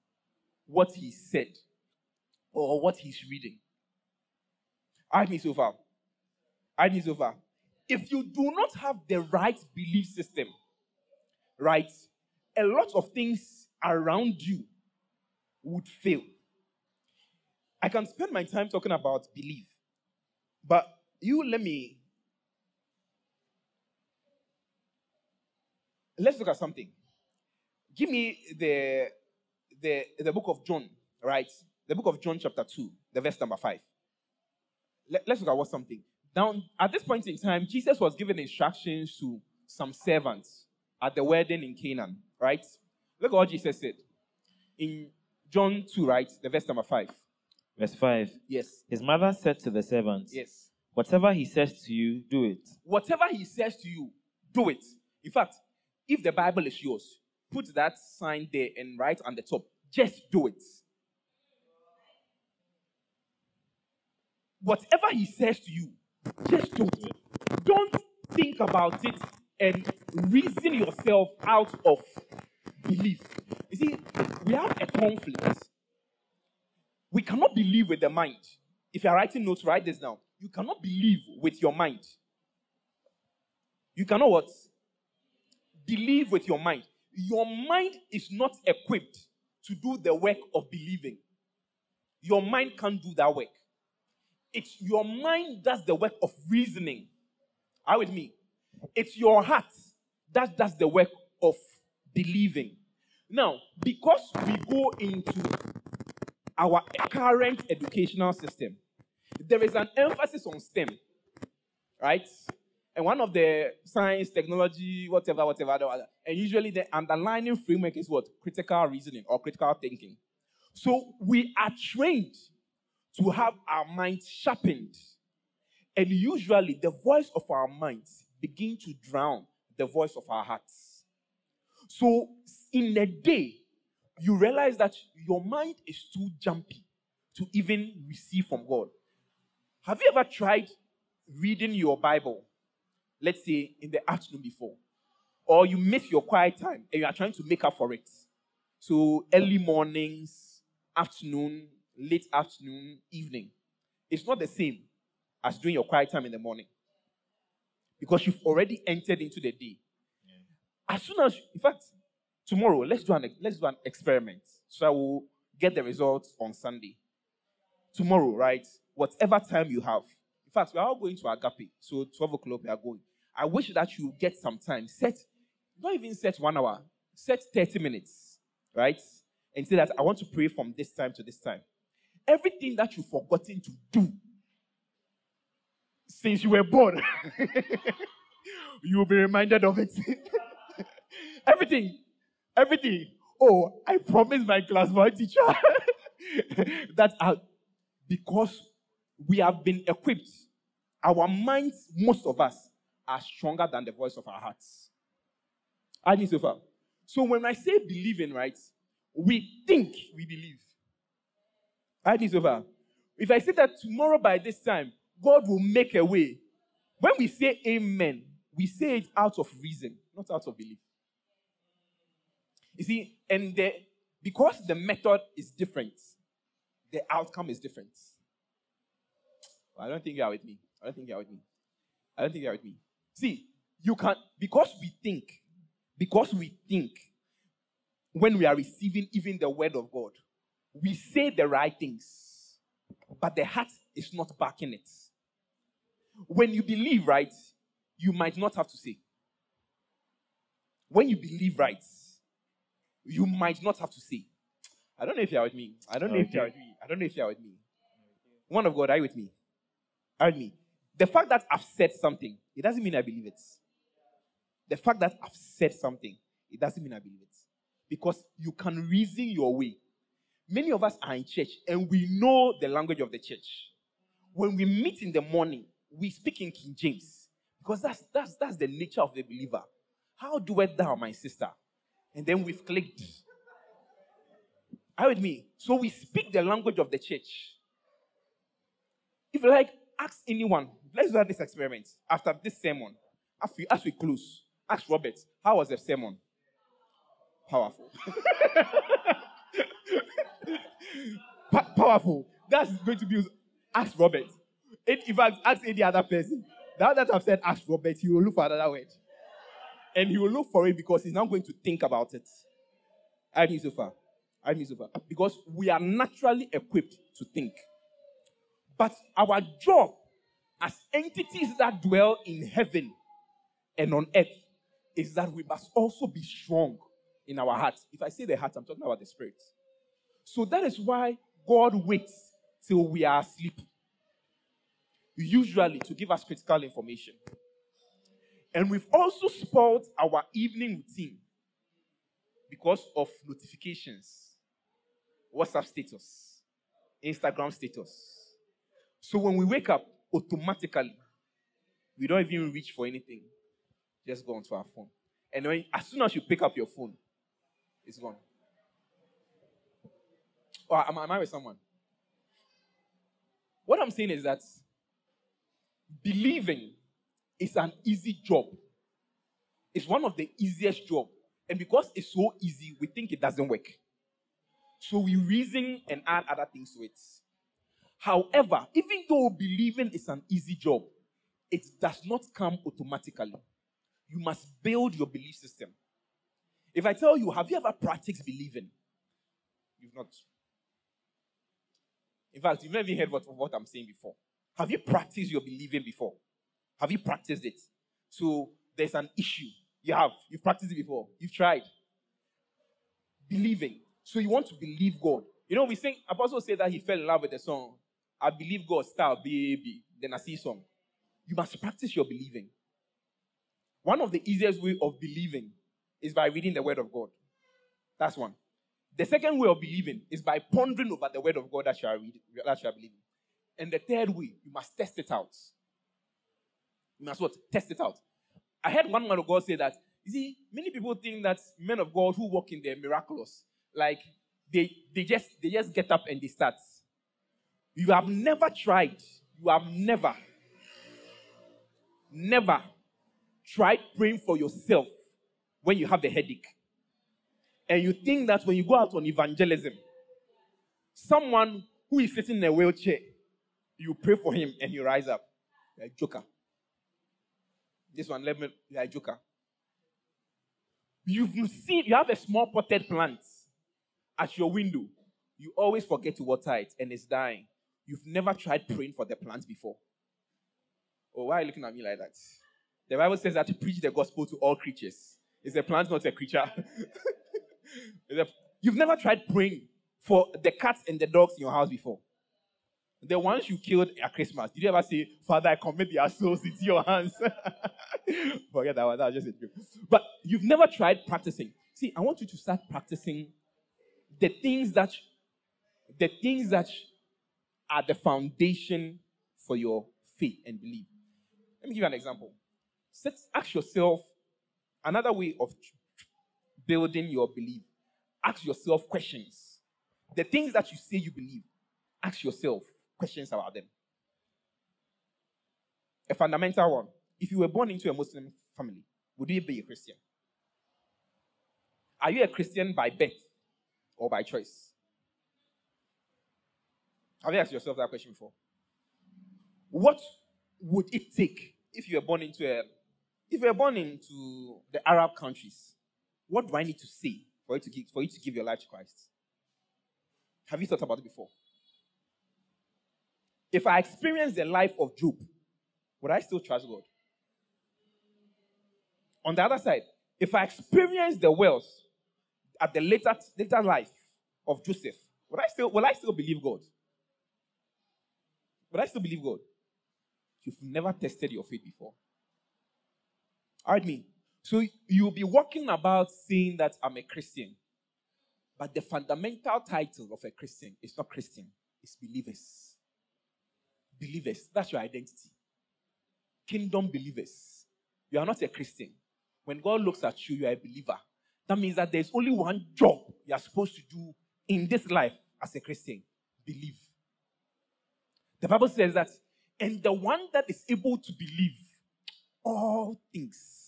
what he said or what he's reading. I mean, so far. I mean, so far. If you do not have the right belief system, right, a lot of things around you would fail. I can spend my time talking about belief, but you let me let's look at something. Give me the the the book of John, right? The book of John, chapter 2, the verse number 5. Let, us look at what something. Down at this point in time, Jesus was giving instructions to some servants at the wedding in Canaan, right? Look at what Jesus said in John 2, right? The verse number 5. Verse 5. Yes. His mother said to the servants, Yes. Whatever he says to you, do it. Whatever he says to you, do it. In fact, if the Bible is yours, put that sign there and write on the top. Just do it. Whatever he says to you, just do it. Don't think about it and reason yourself out of belief. You see, we have a conflict. We cannot believe with the mind. If you are writing notes, write this down. You cannot believe with your mind. You cannot what? believe with your mind. Your mind is not equipped to do the work of believing. Your mind can't do that work. It's your mind does the work of reasoning. Are with me? It's your heart that does the work of believing. Now, because we go into our current educational system, there is an emphasis on STEM, right? And one of the science, technology, whatever, whatever, whatever. And usually the underlying framework is what? Critical reasoning or critical thinking. So we are trained to have our minds sharpened. And usually the voice of our minds begin to drown the voice of our hearts. So in a day, you realize that your mind is too jumpy to even receive from God. Have you ever tried reading your Bible let's say in the afternoon before, or you miss your quiet time and you are trying to make up for it. So early mornings, afternoon, late afternoon, evening. It's not the same as doing your quiet time in the morning. Because you've already entered into the day. Yeah. As soon as, in fact, tomorrow, let's do an let's do an experiment. So I will get the results on Sunday. Tomorrow, right? Whatever time you have. In fact, we are all going to Agape. So 12 o'clock we are going. I wish that you get some time. Set, don't even set one hour, set 30 minutes, right? And say that I want to pray from this time to this time. Everything that you've forgotten to do since you were born, <laughs> you will be reminded of it. <laughs> everything, everything. Oh, I promised my class one teacher <laughs> that I, because we have been equipped, our minds, most of us, are stronger than the voice of our hearts. I need so far. So when I say believing, right, we think we believe. I need so far. If I say that tomorrow by this time, God will make a way, when we say amen, we say it out of reason, not out of belief. You see, and the, because the method is different, the outcome is different. Well, I don't think you are with me. I don't think you are with me. I don't think you are with me. See, you can, because we think, because we think when we are receiving even the word of God, we say the right things, but the heart is not backing it. When you believe, right, you might not have to say. when you believe right, you might not have to say. I don't know if you're with me. I don't know if you're with me. I don't know if you're with me. One of God, are you with me? Are you with me? The fact that I've said something, it doesn't mean I believe it. The fact that I've said something, it doesn't mean I believe it. Because you can reason your way. Many of us are in church and we know the language of the church. When we meet in the morning, we speak in King James. Because that's that's that's the nature of the believer. How do I thou, my sister? And then we've clicked. Are with me? So we speak the language of the church. If you like, ask anyone. Let's do this experiment after this sermon. As we, as we close, ask Robert, how was the sermon? Powerful. <laughs> pa- powerful. That's going to be. Ask Robert. In fact, ask any other person. Now that I've said ask Robert, he will look for another word. And he will look for it because he's now going to think about it. I mean so far. I mean so far. Because we are naturally equipped to think. But our job as entities that dwell in heaven and on earth is that we must also be strong in our hearts. If I say the heart, I'm talking about the spirit. So that is why God waits till we are asleep usually to give us critical information. And we've also spoiled our evening routine because of notifications, WhatsApp status, Instagram status. So when we wake up, automatically, we don't even reach for anything. Just go onto our phone. And when, as soon as you pick up your phone, it's gone. Or am, am I with someone? What I'm saying is that believing is an easy job. It's one of the easiest jobs. And because it's so easy, we think it doesn't work. So we reason and add other things to it. However, even though believing is an easy job, it does not come automatically. You must build your belief system. If I tell you, have you ever practiced believing? You've not. In fact, you've never heard what, what I'm saying before. Have you practiced your believing before? Have you practiced it? So there's an issue. You have. You've practiced it before. You've tried. Believing. So you want to believe God. You know, we sing, Apostle said that he fell in love with the song, I believe God, star, baby. Then I see song. You must practice your believing. One of the easiest way of believing is by reading the word of God. That's one. The second way of believing is by pondering over the word of God that you are reading, that you are believing. And the third way, you must test it out. You must what? Test it out. I heard one man of God say that, you see, many people think that men of God who walk in the miraculous, like they, they just they just get up and they start. You have never tried, you have never, never tried praying for yourself when you have the headache. And you think that when you go out on evangelism, someone who is sitting in a wheelchair you pray for him and he rise up. You're a joker. This one, let me, you're a joker. You've seen, you have a small potted plant at your window. You always forget to water it and it's dying. You've never tried praying for the plant before. Oh, why are you looking at me like that? The Bible says that to preach the gospel to all creatures. Is a plant not a creature? <laughs> You've never tried praying for the cats and the dogs in your house before. The ones you killed at Christmas, did you ever say, Father, I commit their souls into your hands? <laughs> Forget that one, that was just a joke. But you've never tried practicing. See, I want you to start practicing the things that the things that are the foundation for your faith and belief. Let me give you an example. Set, ask yourself another way of building your belief. Ask yourself questions. The things that you say you believe, ask yourself, questions about them. A fundamental one. If you were born into a Muslim family, would you be a Christian? Are you a Christian by birth or by choice? Have you asked yourself that question before? What would it take if you were born into a if you were born into the Arab countries? What do I need to say for you to give, for you to give your life to Christ? Have you thought about it before? If I experience the life of Job, would I still trust God? On the other side, if I experience the wealth at the later, later life of Joseph, will I still will I still believe God? Will I still believe God? You've never tested your faith before. Alright, me. So you'll be walking about saying that I'm a Christian. But the fundamental title of a Christian is not Christian, it's believers. Believers. That's your identity. Kingdom believers. You are not a Christian. When God looks at you, you are a believer. That means that there's only one job you are supposed to do in this life as a Christian believe. The Bible says that, and the one that is able to believe all things.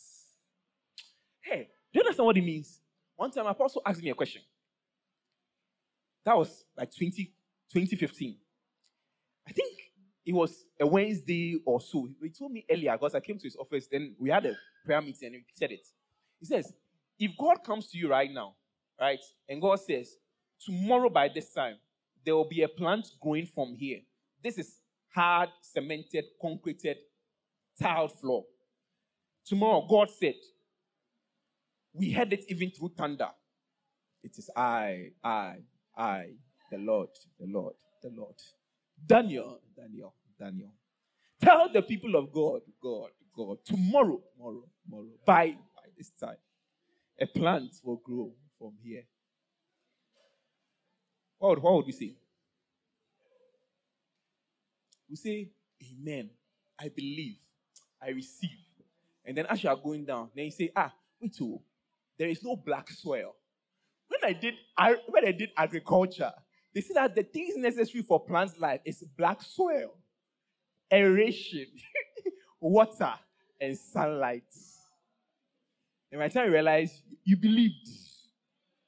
Hey, do you understand what it means? One time, Apostle asked me a question. That was like 20, 2015. I think it was a Wednesday or so. He told me earlier because I came to his office, then we had a prayer meeting and he said it. He says, if God comes to you right now, right, and God says, tomorrow by this time, there will be a plant growing from here. This is hard, cemented, concreted, tiled floor. Tomorrow, God said, we heard it even through thunder. It is I, I, I, the Lord, the Lord, the Lord. Daniel, Daniel, Daniel. Tell the people of God, God, God, tomorrow, tomorrow, tomorrow, by, by this time, a plant will grow from here. What would, what would we say? We say, Amen. I believe. I receive. And then as you are going down, then you say, Ah, wait, too. There is no black soil. When I did when I did agriculture, they said that the things necessary for plant life is black soil, aeration, <laughs> water, and sunlight. And by the time you realize you believed,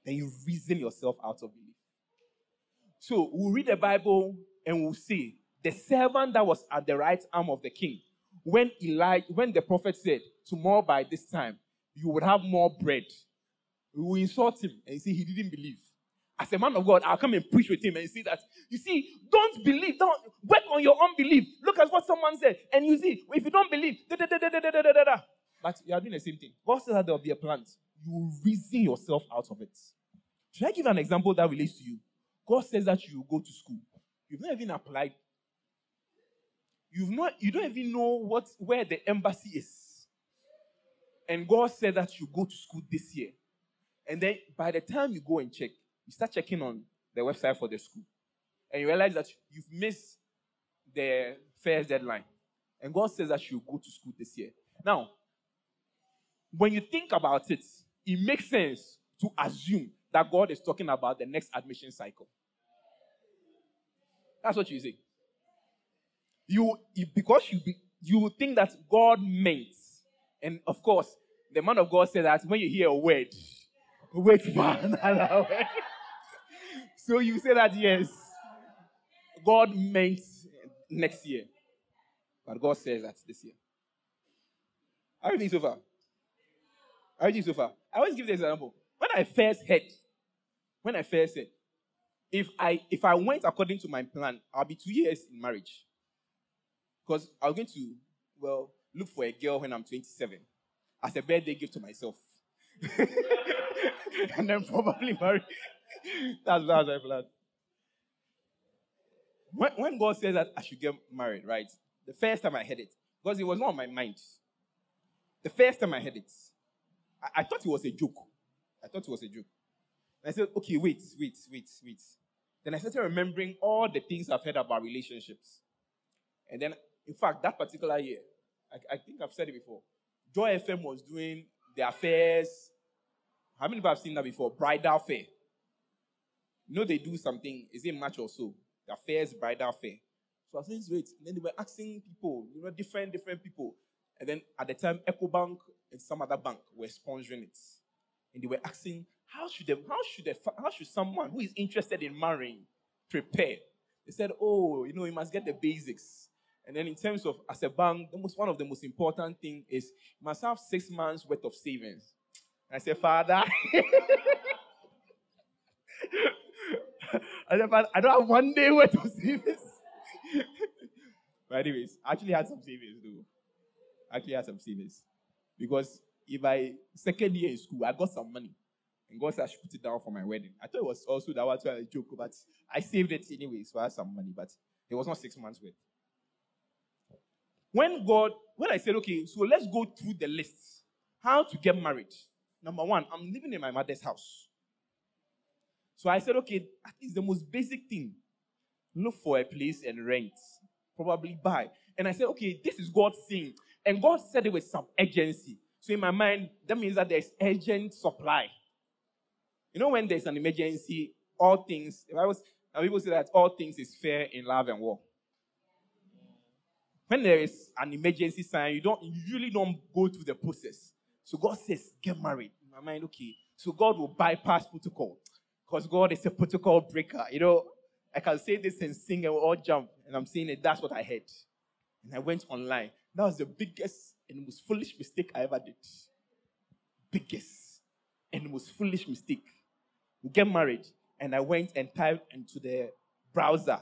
then you reason yourself out of belief. So we'll read the Bible and we'll see the servant that was at the right arm of the king. When Eli, when the prophet said, Tomorrow by this time, you would have more bread. We will insult him and say he didn't believe. As a man of God, I'll come and preach with him and see that. You see, don't believe, don't work on your unbelief. Look at what someone said, and you see, if you don't believe, da, da, da, da, da, da, da, da, but you are doing the same thing. God says that there will be a plant. You will reason yourself out of it. Should I give an example that relates to you? God says that you will go to school. You've not even applied. You've not, you don't even know what where the embassy is. And God said that you go to school this year. And then by the time you go and check, you start checking on the website for the school. And you realize that you've missed the first deadline. And God says that you go to school this year. Now, when you think about it, it makes sense to assume that God is talking about the next admission cycle. That's what you say. You, because you be, you think that God meant, and of course, the man of God said that when you hear a word, wait <laughs> for another word. so you say that yes, God meant next year, but God says that this year. Are you so far? Are you so far? I always give the example. When I first heard, when I first said, if I if I went according to my plan, I'll be two years in marriage. Because I was going to, well, look for a girl when I'm 27 as a birthday gift to myself. <laughs> and then probably marry. that's, that's my plan. When, when God says that I should get married, right? The first time I heard it, because it was not on my mind. The first time I heard it, I, I thought it was a joke. I thought it was a joke. I said, okay, wait, wait, wait, wait. Then I started remembering all the things I've heard about relationships. And then, in fact, that particular year, I, I think I've said it before, Joy FM was doing the affairs. How many people have seen that before? Bridal fair. You know they do something, is it March or so? The affairs bridal fair. So I was saying, wait. And then they were asking people, you know, different, different people. And then at the time, Ecobank and some other bank were sponsoring it. And they were asking, how should they, how should they, how should someone who is interested in marrying prepare? They said, oh, you know, you must get the basics. And then in terms of as a bank, most one of the most important thing is must have six months worth of savings. I said, Father, <laughs> I said, Father, I don't have one day worth of savings. <laughs> but anyways, I actually had some savings though. I actually had some savings. Because if I second year in school, I got some money. And God said I should put it down for my wedding. I thought it was also that was a joke, but I saved it anyway, so I had some money, but it was not six months worth. When God, when I said, okay, so let's go through the list. How to get married. Number one, I'm living in my mother's house. So I said, okay, that is the most basic thing. Look for a place and rent. Probably buy. And I said, okay, this is God's thing. And God said it with some urgency. So in my mind, that means that there's urgent supply. You know, when there's an emergency, all things, if I was, people say that all things is fair in love and war. When there is an emergency sign, you don't you usually don't go through the process. So God says, get married. In my mind, okay. So God will bypass protocol. Because God is a protocol breaker. You know, I can say this and sing and we all jump. And I'm saying it, that's what I heard. And I went online. That was the biggest and most foolish mistake I ever did. Biggest and most foolish mistake. We get married, and I went and typed into the browser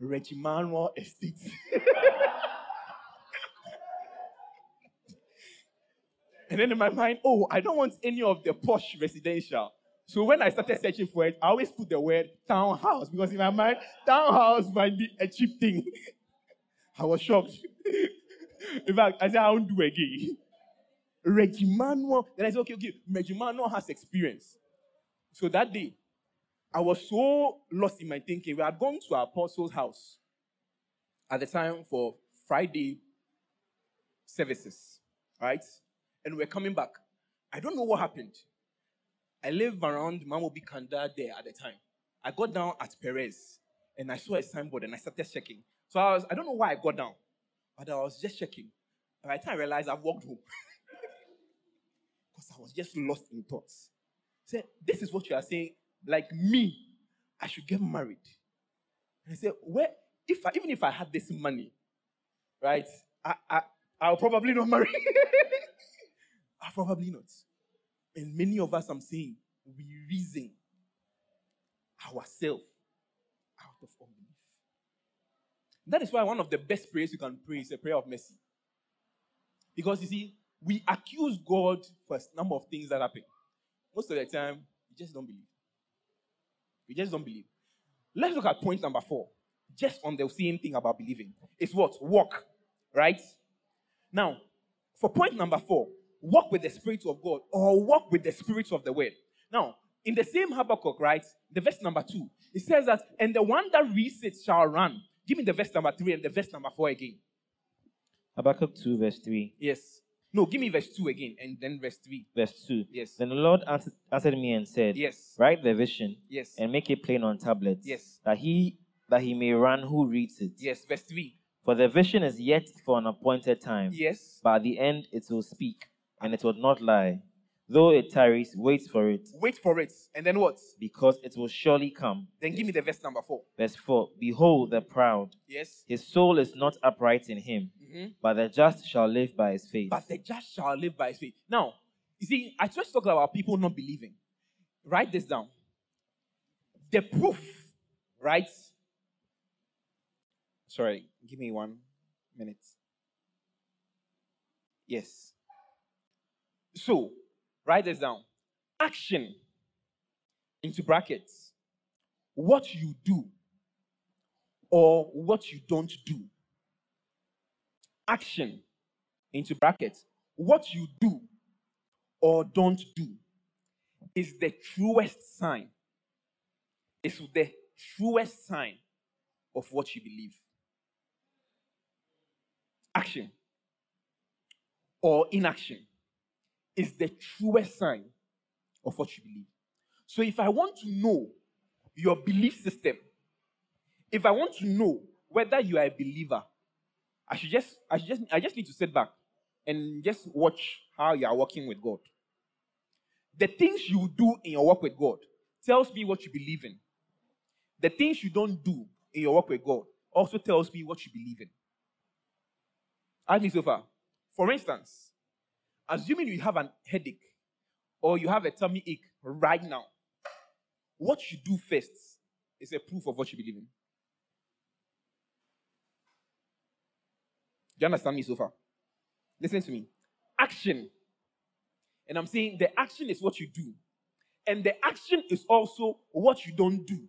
Regimanuel Estate. <laughs> and then in my mind, oh, I don't want any of the posh residential. So when I started searching for it, I always put the word townhouse because in my mind, townhouse might be a cheap thing. <laughs> I was shocked. <laughs> in fact, I said, I won't do again. Regimanuel. Then I said, okay, okay, Regimanuel has experience. So that day, I was so lost in my thinking. We had gone to our apostle's house at the time for Friday services, right? And we're coming back. I don't know what happened. I live around Mamobi Kanda there at the time. I got down at Perez and I saw a signboard and I started checking. So I was, I don't know why I got down, but I was just checking. By the time I realized I've walked home. <laughs> Because I was just lost in thoughts. Say, this is what you are saying. Like me, I should get married. And I said, where if I, even if I had this money, right, I, I I'll probably not marry. <laughs> Probably not. And many of us, I'm saying, we reason ourselves out of unbelief. That is why one of the best prayers you can pray is a prayer of mercy. Because you see, we accuse God for a number of things that happen. Most of the time, we just don't believe. We just don't believe. Let's look at point number four. Just on the same thing about believing. It's what? Walk. Right? Now, for point number four, walk with the Spirit of God or walk with the Spirit of the Word. Now, in the same Habakkuk, right, the verse number two, it says that, and the one that reads it shall run. Give me the verse number three and the verse number four again. Habakkuk 2, verse 3. Yes. No, give me verse 2 again and then verse 3. Verse 2. Yes. Then the Lord answered, answered me and said, Yes. Write the vision Yes. and make it plain on tablets, Yes. that he that he may run who reads it. Yes. Verse 3. For the vision is yet for an appointed time, Yes. but at the end it will speak, and it will not lie. Though it tarries, wait for it, Wait for it. And then what? because it will surely come. Then give me the verse number 4. Verse 4 Behold the proud, Yes. his soul is not upright in him, hmm but the just shall live by his faith. But the just shall live by his faith. Now, you see, I just talk about people not believing. Write this down. The proof, right? Sorry, give me one minute. Yes. So, write this down. Action into brackets. What you do or what you don't do. Action into brackets. What you do or don't do is the truest sign. It's the truest sign of what you believe. Action or inaction is the truest sign of what you believe. So if I want to know your belief system, if I want to know whether you are a believer, I should just I should just I just need to sit back and just watch how you are working with God. The things you do in your work with God tells me what you believe in. The things you don't do in your work with God also tells me what you believe in. Ask me so far. For instance, assuming you have an headache or you have a tummy ache right now, what you do first is a proof of what you believe in. Do you understand me so far? Listen to me. Action And I'm saying the action is what you do. And the action is also what you don't do.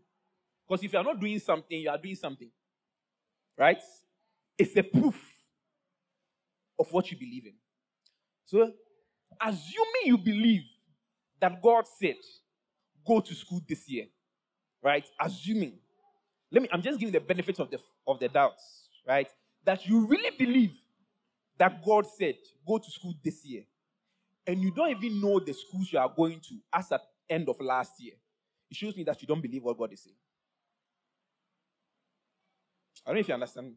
Because if you are not doing something, you are doing something. Right? It's a proof of what you believe in. So, assuming you believe that God said, go to school this year, right? Assuming. Let me, I'm just giving the benefit of the of the doubts, right? That you really believe that God said, go to school this year. And you don't even know the schools you are going to as at end of last year. It shows me that you don't believe what God is saying. I don't know if you understand.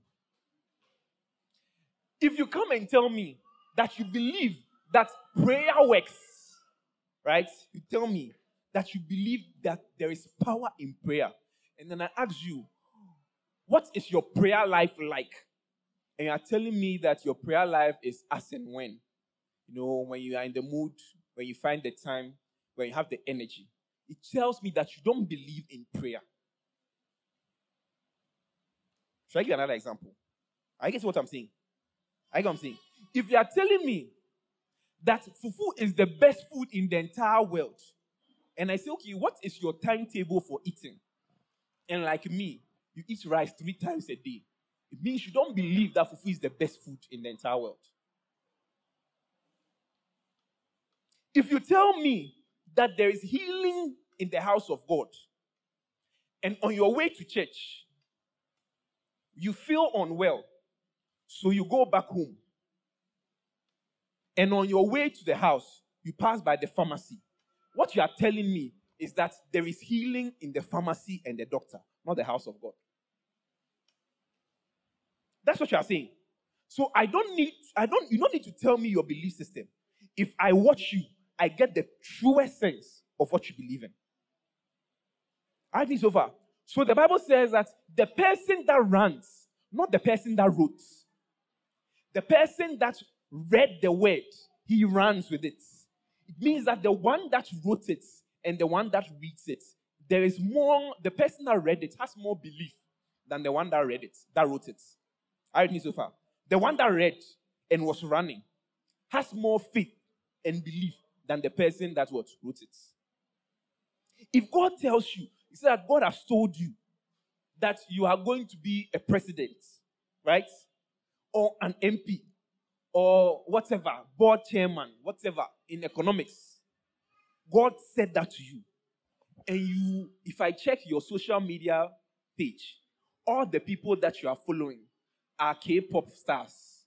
If you come and tell me that you believe that prayer works, right? You tell me that you believe that there is power in prayer. And then I ask you, what is your prayer life like? And you're telling me that your prayer life is as and when. You know, when you are in the mood, when you find the time, when you have the energy. It tells me that you don't believe in prayer. Should I give another example? I guess what I'm saying. I get what I'm saying. If you are telling me that fufu is the best food in the entire world, and I say, okay, what is your timetable for eating? And like me, you eat rice three times a day. It means you don't believe that fufu is the best food in the entire world. If you tell me that there is healing in the house of God, and on your way to church, you feel unwell, so you go back home. And on your way to the house, you pass by the pharmacy. What you are telling me is that there is healing in the pharmacy and the doctor, not the house of God. That's what you are saying. So I don't need, I don't, you don't need to tell me your belief system. If I watch you, I get the truest sense of what you believe in. I think so far. So the Bible says that the person that runs, not the person that wrote, the person that read the word, he runs with it. It means that the one that wrote it and the one that reads it, there is more, the person that read it has more belief than the one that read it, that wrote it. I read me so far. The one that read and was running has more faith and belief than the person that what wrote it. If God tells you, He said that God has told you that you are going to be a president, right? Or an MP, or whatever, board chairman, whatever, in economics. God said that to you. And you, if I check your social media page, all the people that you are following are K pop stars,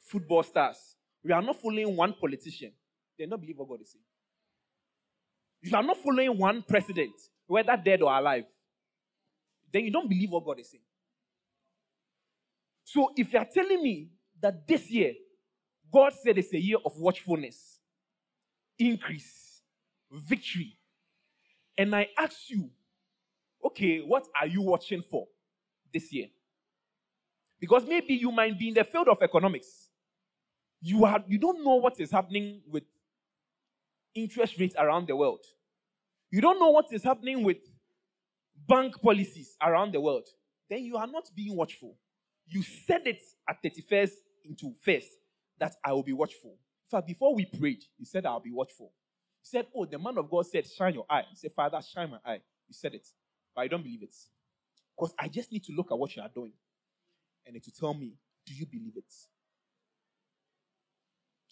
football stars. We are not following one politician. They don't believe what God is saying. You are not following one president, whether dead or alive. Then you don't believe what God is saying. So if you are telling me that this year, God said it's a year of watchfulness, increase, victory, and I ask you, okay, what are you watching for this year? Because maybe you might be in the field of economics. You, are, you don't know what is happening with interest rates around the world. You don't know what is happening with bank policies around the world. Then you are not being watchful. You said it at 31st into first that I will be watchful. In fact, before we prayed, he said I'll be watchful. He said, Oh, the man of God said, Shine your eye. He said, Father, shine my eye. You said it. But I don't believe it. Because I just need to look at what you are doing and to tell me, do you believe it?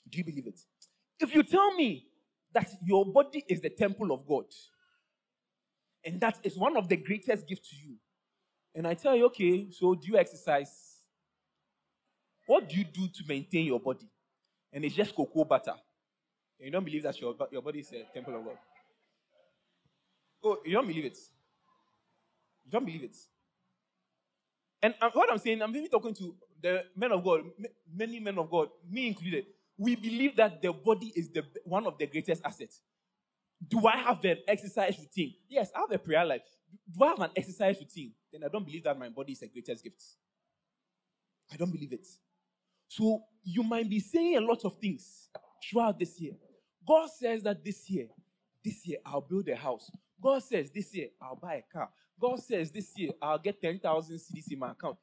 Do you believe it? If you tell me that your body is the temple of God, and that is one of the greatest gifts to you, and I tell you, okay, so do you exercise? What do you do to maintain your body? And it's just cocoa butter. And you don't believe that your, your body is a temple of God. Oh, you don't believe it. You don't believe it. And uh, what I'm saying, I'm really talking to the men of God, many men of God, me included. We believe that the body is the one of the greatest assets. Do I have an exercise routine? Yes, I have a prayer life. Do I have an exercise routine? Then I don't believe that my body is the greatest gift. I don't believe it. So you might be saying a lot of things throughout this year. God says that this year, this year I'll build a house. God says this year I'll buy a car. God says this year I'll get 10,000 cedis in my account.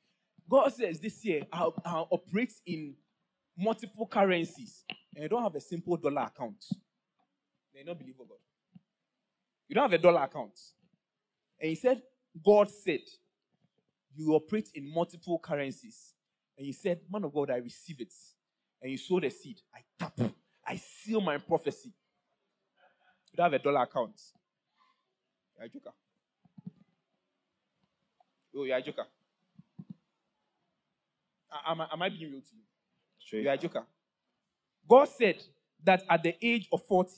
God says this year I'll, I'll operate in multiple currencies and I don't have a simple dollar account. They don't believe God. You don't have a dollar account. And he said, God said, you operate in multiple currencies. And he said, Man of God, I receive it. And you sow the seed. I tap. I seal my prophecy. You don't have a dollar account. You're a joker. Oh, you're a joker. Am I, am I being real to you? Sure. You're a joker. God said that at the age of 40,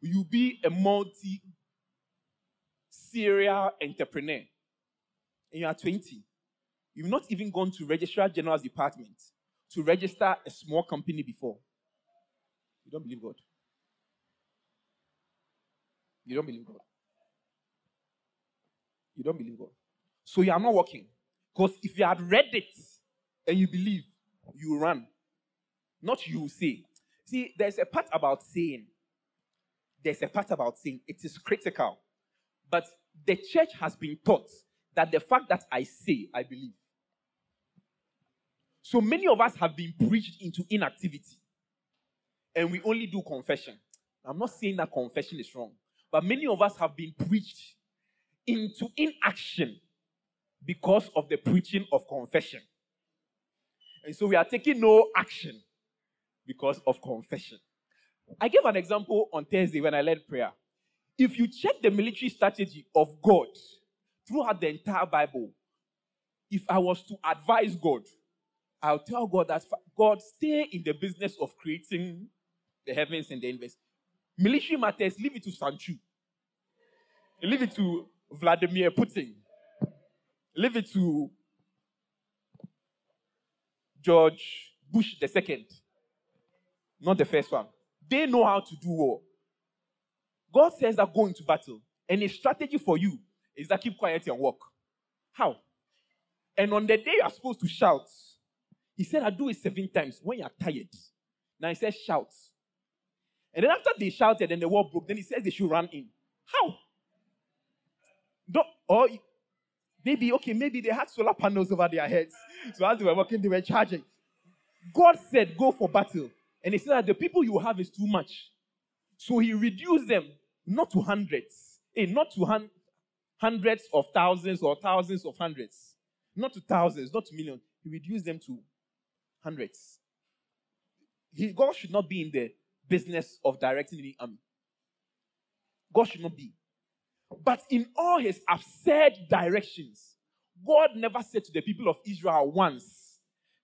you'll be a multi serial entrepreneur. And you are 20. You've not even gone to Registrar General's department to register a small company before. You don't believe God. You don't believe God. You don't believe God. So you are not working. Because if you had read it and you believe, you run. Not you say. See, there's a part about saying. There's a part about saying. It is critical. But the church has been taught that the fact that I say, I believe. So many of us have been preached into inactivity. And we only do confession. I'm not saying that confession is wrong, but many of us have been preached into inaction because of the preaching of confession. And so we are taking no action because of confession. I gave an example on Thursday when I led prayer. If you check the military strategy of God throughout the entire Bible, if I was to advise God, I'll tell God that God stay in the business of creating the heavens and the universe. Military matters, leave it to Sun Tzu. Leave it to Vladimir Putin. Leave it to George Bush the second. Not the first one. They know how to do war. God says that go into battle. And his strategy for you is that keep quiet and walk. How? And on the day you are supposed to shout, he said, I do it seven times when you are tired. Now he says, shout. And then after they shouted and the wall broke, then he says they should run in. How? Don't, or maybe, okay, maybe they had solar panels over their heads. So as they were walking, they were charging. God said, go for battle. And he said that the people you have is too much. So he reduced them not to hundreds, eh, not to hun- hundreds of thousands or thousands of hundreds, not to thousands, not to millions. He reduced them to hundreds. He, God should not be in the business of directing the army. God should not be. But in all his absurd directions, God never said to the people of Israel once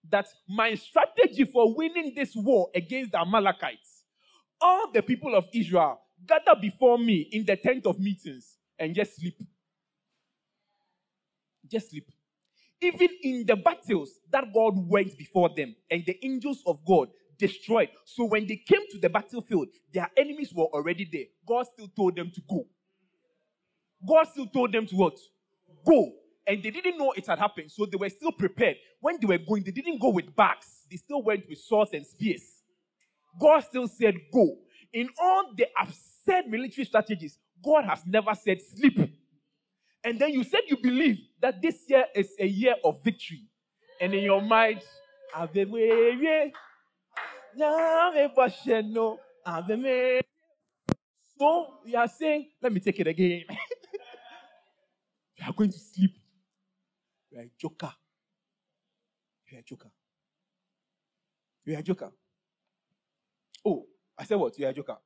that my strategy for winning this war against the Amalekites, all the people of Israel gather before me in the tent of meetings and just sleep. Just sleep. Even in the battles that God went before them and the angels of God destroyed. So when they came to the battlefield, their enemies were already there. God still told them to go. God still told them to what? Go. And they didn't know it had happened, so they were still prepared. When they were going, they didn't go with bags, they still went with swords and spears. God still said, Go. In all the absurd military strategies, God has never said, Sleep. And then you said you believe that this year is a year of victory. And in your mind, so you are saying, let me take it again. <laughs> you are going to sleep. You are a joker. You are a joker. You are a joker. Oh, I said what? You are a joker.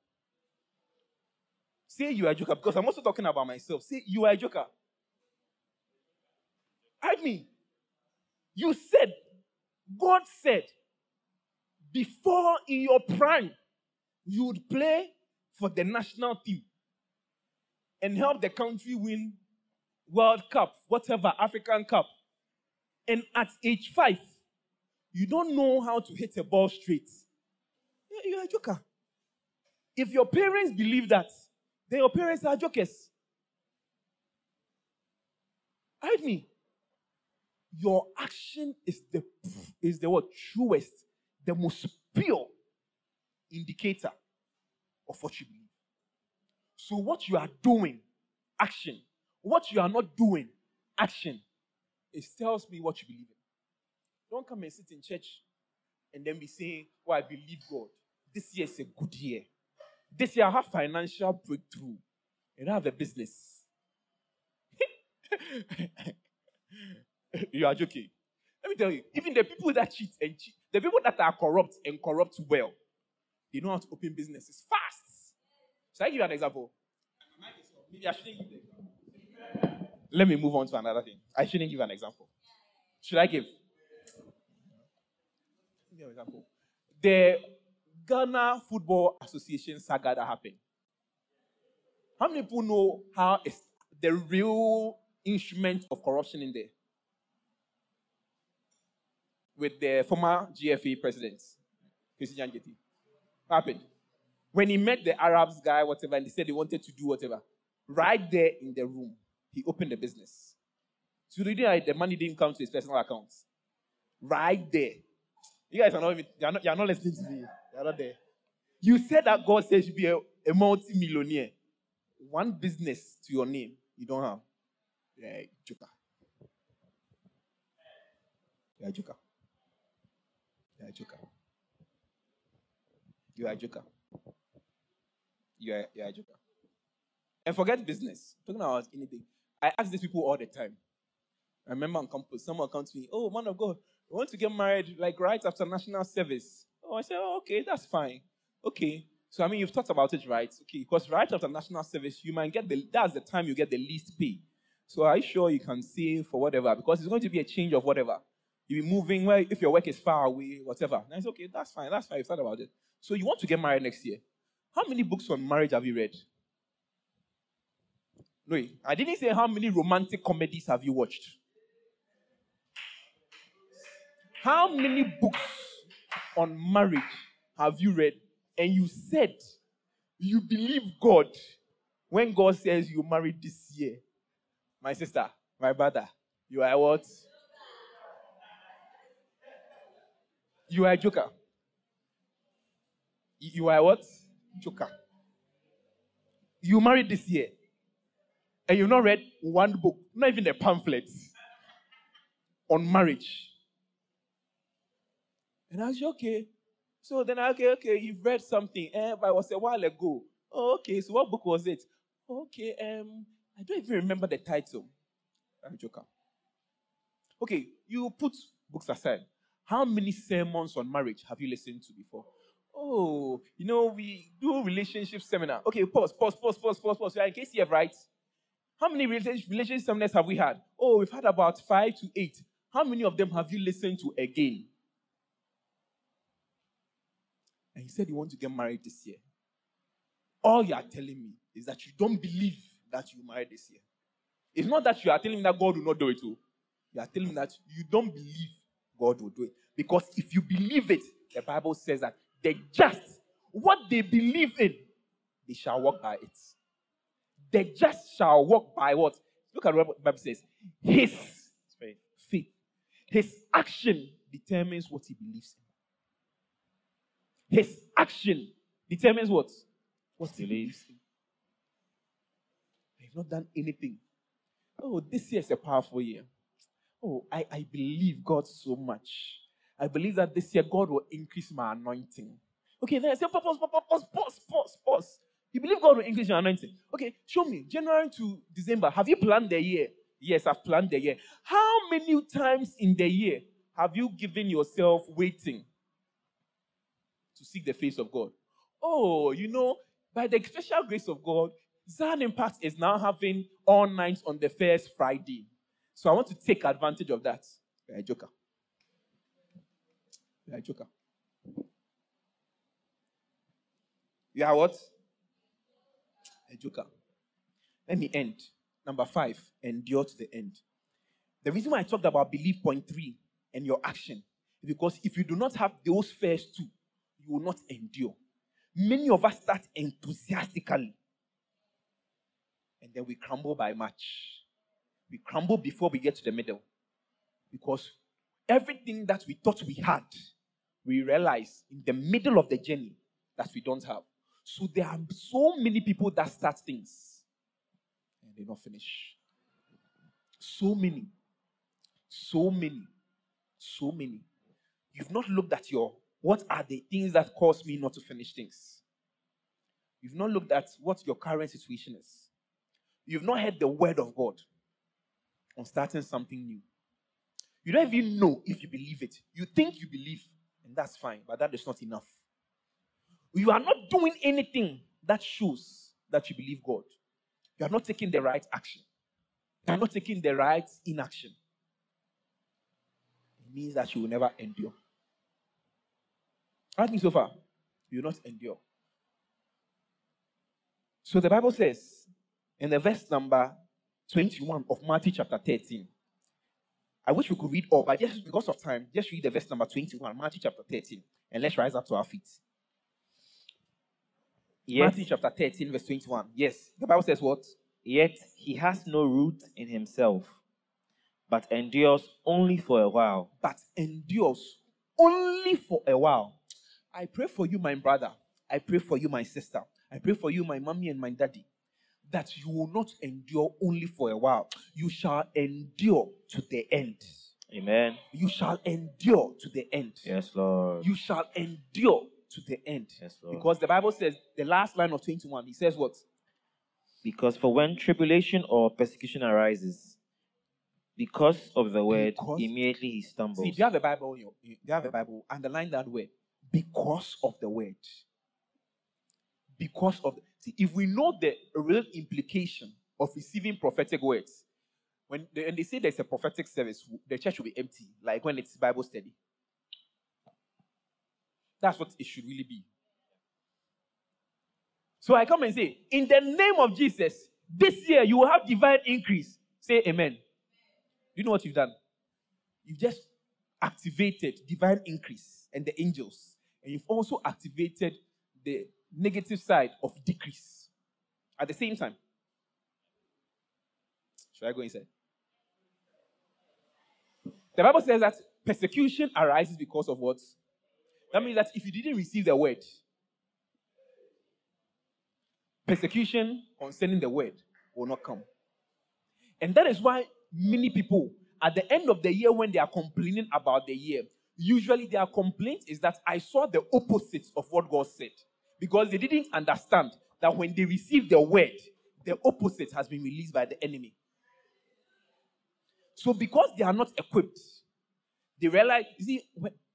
Say you are a joker because I'm also talking about myself. Say you are a joker. I mean, you said, God said, before in your prime, you would play for the national team and help the country win World Cup, whatever, African Cup. And at age five, you don't know how to hit a ball straight. You're a joker. If your parents believe that, then your parents are jokers. Hide me. Your action is the is the what truest, the most pure indicator of what you believe. So, what you are doing, action. What you are not doing, action. It tells me what you believe in. Don't come and sit in church and then be saying, Oh, I believe God. This year is a good year. This year I have financial breakthrough. And I have a business. <laughs> <laughs> <laughs> you are joking. Let me tell you, even the people that cheat and cheat, the people that are corrupt and corrupt well, they know how to open businesses fast. Shall I give you an example? Maybe I shouldn't give example. Let me move on to another thing. I shouldn't give an example. Should I give? Give an example. The Ghana Football Association saga that happened. How many people know how is the real instrument of corruption in there? With the former GFA president, Kwesi Nyantakyi. What happened? When he met the Arabs guy, whatever, and they said they wanted to do whatever, right there in the room, he opened the business. So the, the money didn't come to his personal accounts. Right there. You guys are not, you're not, you're not listening to me. You're not there. You said that God says you be a, a multi-millionaire. One business to your name, you don't have. Yeah, joker. You're joker. You're a joker. You are a joker. You are, you are a joker. And forget business. Talking about anything. I ask these people all the time. I remember on campus, someone comes to me, oh, man of God, we want to get married like right after national service. Oh, I said, oh, okay, that's fine. Okay. So, I mean, you've thought about it, right? Okay, because right after national service, you might get the, that's the time you get the least pay. So, are you sure you can save for whatever? Because it's going to be a change of whatever. You'll be moving where, if your work is far away, whatever. And okay, that's fine, that's fine. You've thought about it. So, you want to get married next year. How many books on marriage have you read? No, I didn't say how many romantic comedies have you watched. How many books on marriage have you read? And you said you believe God when God says you married this year. My sister, my brother, you are what? You are a joker. You are what? Joker. You married this year. And you've not read one book, not even a pamphlet on marriage. And I said, okay. So then I, okay, okay, you've read something. Eh, but it was a while ago. Oh, okay, so what book was it? Okay, um, I don't even remember the title. I'm a joker. Okay, you put books aside. How many sermons on marriage have you listened to before? Oh, you know, we do relationship seminar. Okay, pause, pause, pause, pause, pause, pause. In case you have right. How many relationship seminars have we had? Oh, we've had about five to eight. How many of them have you listened to again? and he said he wants to get married this year. All you are telling me is that you don't believe that you married this year. It's not that you are telling me that God will not do it too. You are telling me that you don't believe God will do it. Because if you believe it, the Bible says that the just, what they believe in, they shall walk by it. The just shall walk by what? Look at what the Bible says. His faith. His action determines what he believes in. His action determines what? What he believes in. I've not done anything. Oh, this year is a powerful year. Oh, I, I believe God so much. I believe that this year God will increase my anointing. Okay, then I say, pause, pause, pause, pause, pause, pause. You believe God will increase your anointing? Okay, show me. January to December, have you planned the year? Yes, I've planned the year. How many times in the year have you given yourself waiting? to seek the face of God. Oh, you know, by the special grace of God, Zion Impact is now having all nights on the first Friday. So I want to take advantage of that. You're a joker. You're a joker. You are what? A joker. Let me end. Number five, endure to the end. The reason why I talked about belief point three and your action is because if you do not have those first two, you will not endure. Many of us start enthusiastically and then we crumble by much. We crumble before we get to the middle because everything that we thought we had, we realize in the middle of the journey that we don't have. So there are so many people that start things and they don't finish. So many, so many, so many. You've not looked at your what are the things that cause me not to finish things? You've not looked at what your current situation is. You've not heard the word of God on starting something new. You don't even know if you believe it. You think you believe, and that's fine, but that is not enough. You are not doing anything that shows that you believe God. You are not taking the right action. You are not taking the right inaction. It means that you will never endure. Ask me so far. You will not endure. So the Bible says in the verse number 21 of Matthew chapter 13. I wish we could read all, but just because of time, just read the verse number 21, Matthew chapter 13, and let's rise up to our feet. Yes. Matthew chapter 13, verse 21. Yes. The Bible says what? Yet he has no root in himself, but endures only for a while. But endures only for a while. I pray for you, my brother. I pray for you, my sister. I pray for you, my mommy and my daddy, that you will not endure only for a while. You shall endure to the end. Amen. You shall endure to the end. Yes, Lord. You shall endure to the end. Yes, Lord. Because the Bible says, the last line of 21, he says what? Because for when tribulation or persecution arises, because of the word, Because- immediately he stumbles. See, if you have the Bible, you, you have the Bible, underline that word. Because of the word. Because of see, if we know the real implication of receiving prophetic words, when they, and they say there's a prophetic service, the church will be empty, like when it's Bible study. That's what it should really be. So I come and say, in the name of Jesus, this year you will have divine increase. Say amen. You know what you've done? You've just activated divine increase and the angels, and you've also activated the negative side of decrease at the same time. Should I go inside? The Bible says that persecution arises because of what? That means that if you didn't receive the word, persecution concerning the word will not come. And that is why many people, at the end of the year, when they are complaining about the year, usually their complaint is that I saw the opposite of what God said. Because they didn't understand that when they received the word, the opposite has been released by the enemy. So, because they are not equipped, they realize, you see,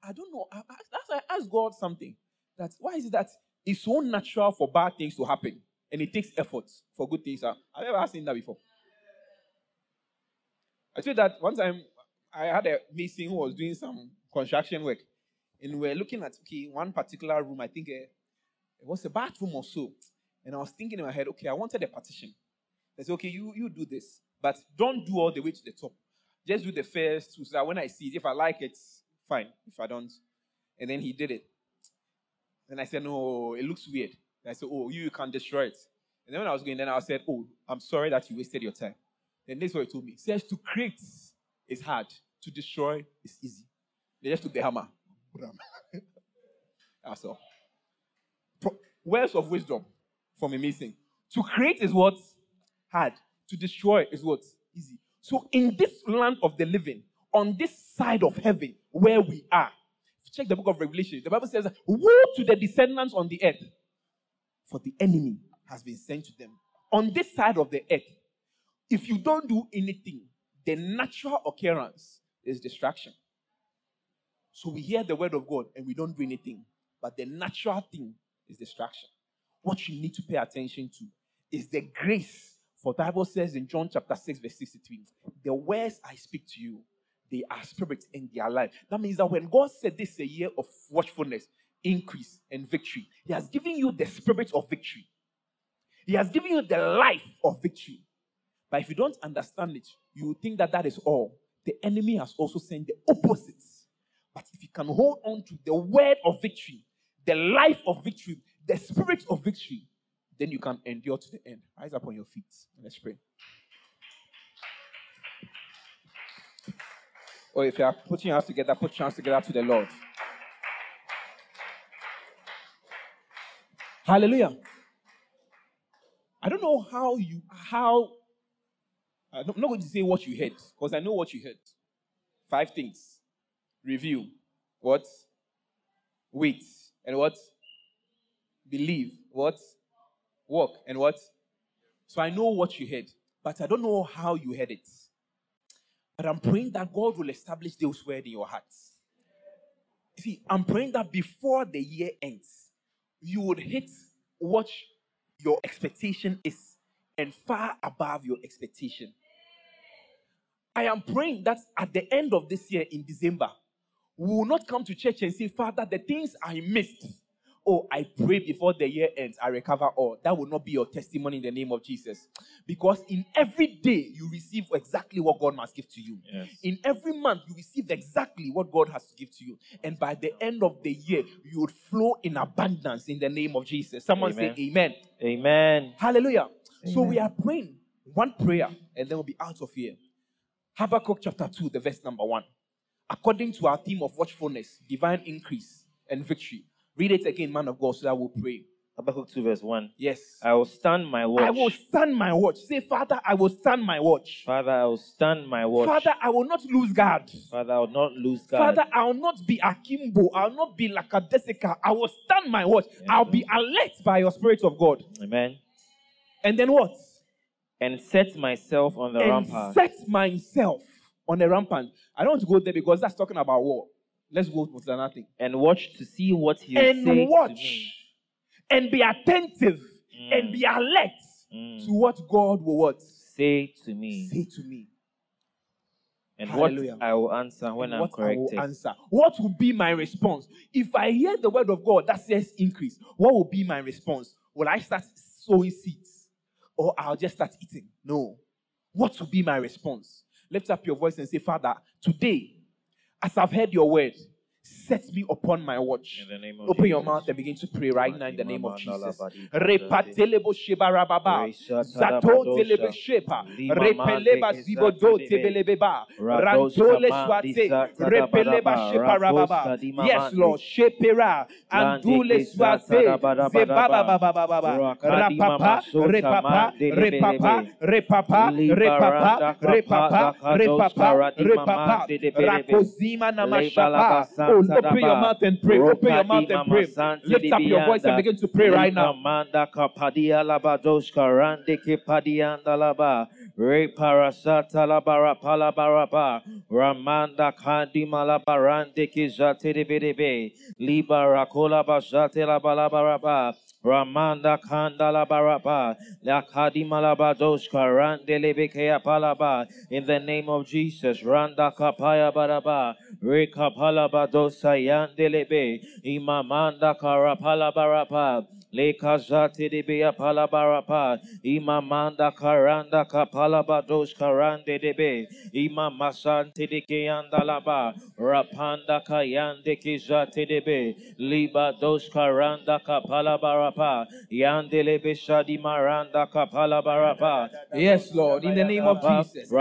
I don't know, I, I, that's why I asked God something. That why is it that it's so natural for bad things to happen and it takes effort for good things? Have you ever asked him that before? I told that one time I had a mason who was doing some construction work, and we're looking at okay, one particular room. I think uh, it was a bathroom or so, and I was thinking in my head, okay, I wanted a partition. I said, okay, you you do this, but don't do all the way to the top. Just do the first two, so that when I see it, if I like it, fine. If I don't, and then he did it. And I said, no, it looks weird. And I said, oh, you can't destroy it. And then when I was going, then I said, oh, I'm sorry that you wasted your time. Then this is what he told me. Says to create is hard, to destroy is easy. They just took the hammer. <laughs> That's all. Words of wisdom from a missing. To create is what? Hard. To destroy is what? Easy. So in this land of the living, on this side of heaven where we are, check the book of Revelation. The Bible says, Woe to the descendants on the earth, for the enemy has been sent to them. On this side of the earth, if you don't do anything, the natural occurrence is distraction. So we hear the word of God and we don't do anything. But the natural thing is distraction. What you need to pay attention to is the grace. For the Bible says in John chapter 6, verse 63, the words I speak to you, they are spirit and they are life. That means that when God said this is a year of watchfulness, increase, and victory, He has given you the spirit of victory. He has given you the life of victory. But if you don't understand it, you think that that is all. The enemy has also sent the opposites. But if you can hold on to the word of victory, the life of victory, the spirit of victory, then you can endure to the end. Rise up on your feet. Let's pray. Or if you are putting your hands together, put your hands together to the Lord. Hallelujah. I don't know how you how I'm not going to say what you heard because I know what you heard. Five things. Review. What? Wait. And what? Believe. What? Walk and what? So I know what you heard, but I don't know how you heard it. But I'm praying that God will establish those words in your hearts. See, I'm praying that before the year ends, you would hit what your expectation is and far above your expectation. I am praying that at the end of this year in December, we will not come to church and say, Father, the things I missed, oh, I pray before the year ends, I recover all. That will not be your testimony in the name of Jesus. Because in every day, you receive exactly what God must give to you. Yes. In every month, you receive exactly what God has to give to you. And by the end of the year, you would flow in abundance in the name of Jesus. Someone Amen. say, Amen. Amen. Hallelujah. So we are praying one prayer and then we'll be out of here. Habakkuk chapter 2, the verse number 1. According to our theme of watchfulness, divine increase, and victory. Read it again, man of God, so that we'll pray. Habakkuk 2, verse 1. Yes. I will stand my watch. I will stand my watch. Say, Father, I will stand my watch. Father, I will stand my watch. Father, I will not lose guard. Father, I will not lose God. Father, I will not be akimbo. I will not be like a Jessica. I will stand my watch. Yes, I'll be alert by your Spirit of God. Amen. And then what? And set myself on the and rampart. set myself on the rampart. I don't want to go there because that's talking about war. Let's go to another thing. and watch to see what he And say watch and be attentive and Mm, be alert mm. to what God will what Say to me. say to me. And Hallelujah. what I will answer when and I'm what I will corrected. answer. What will be my response? If I hear the word of God that says increase, what will be my response? Will I start sowing seeds? Or I'll just start eating? No. What will be my response? Lift up your voice and say, Father, today, as I've heard your word, set me upon my watch. In the name of Open your mouth and begin to pray right now in the name of Jesus. Mandala Repatelebo shebarababa. Resha Zato telebe shepa. Repeleba zibodo tebelebeba. Rantole swate. Repeleba Tadabadaba. sheparababa. Yes, Lord. Shepera. Andule swate. Tadabadabadaba. Zebabababababa. Rakadima Rapapa. Repapa. Repapa. Repapa. Repapa. Repapa. Repapa. Repapa. Rakozima namashapa. Oh, open your mouth and pray. Open your mouth and pray. Lift up your voice and begin to pray right now. Likamanda kapadia labadoska rande kipadianda laba. Re parasata labara palabaraba. Ramanda kandi malabarande kizate debedebe. Libara kola basate labalabaraba. Ramanda kanda labaraba. Lakadi malabadoska rande lebekea palaba. In the name of Jesus. Randa kapaya baraba. Re badosa yandelebe. Imamanda karapala barapa. Lekazati debea palabarapa. Imamanda karanda kapala bados karande debe. Imamasante de keanda. Rapanda kayande kizate debe. Liba dos karanda kapala. Yandelebe shadi maranda kapala. Yes, Lord, in the name of Jesus.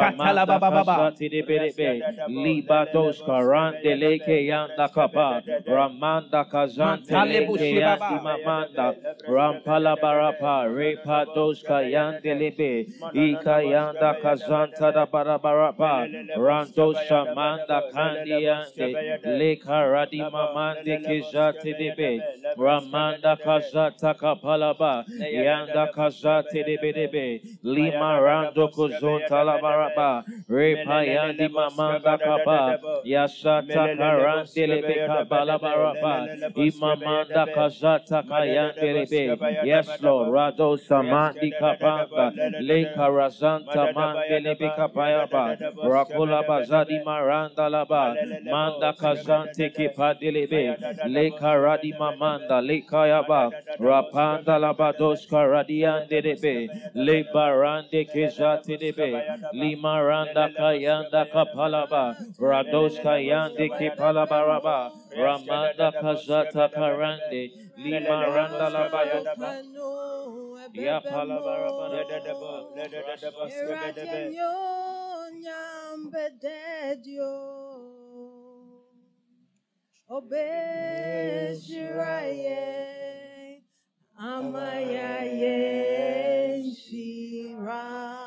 Kasati debe debe. Liba dos karande leke yanda kapa. Ramanda kazante Matalebu leke shibaba. yandi mamanda. Rampala barapa. Repa dos kayande lebe. Ika yanda kazanta da barabarapa. Rando shamanda kandi yande. Leka mamande kizate debe. Ramanda kazata kapalaba. Yanda kazate debe debe. Lima rando kuzonta la baraba. Repa yandi mamanda kapa. Yasata karande lebe kabala baraba. Imamanda kazata kayande lebe. Yes, Lord. Rado samandi kapanga. Leka razanta mande lebe kapayaba. Rakula bazadi maranda laba. Manda kazante kipadelebe. Leka radi mamanda. Leka yaba. Rapanda labados karadiande debe. Le barande kezate debe. Lima randa kayanda kapalaba. Rados kayande kipalabaraba. Ramanda kazata karande. Lima randa labado. Ya palabaraba. Obeshiraye Amayaye Shira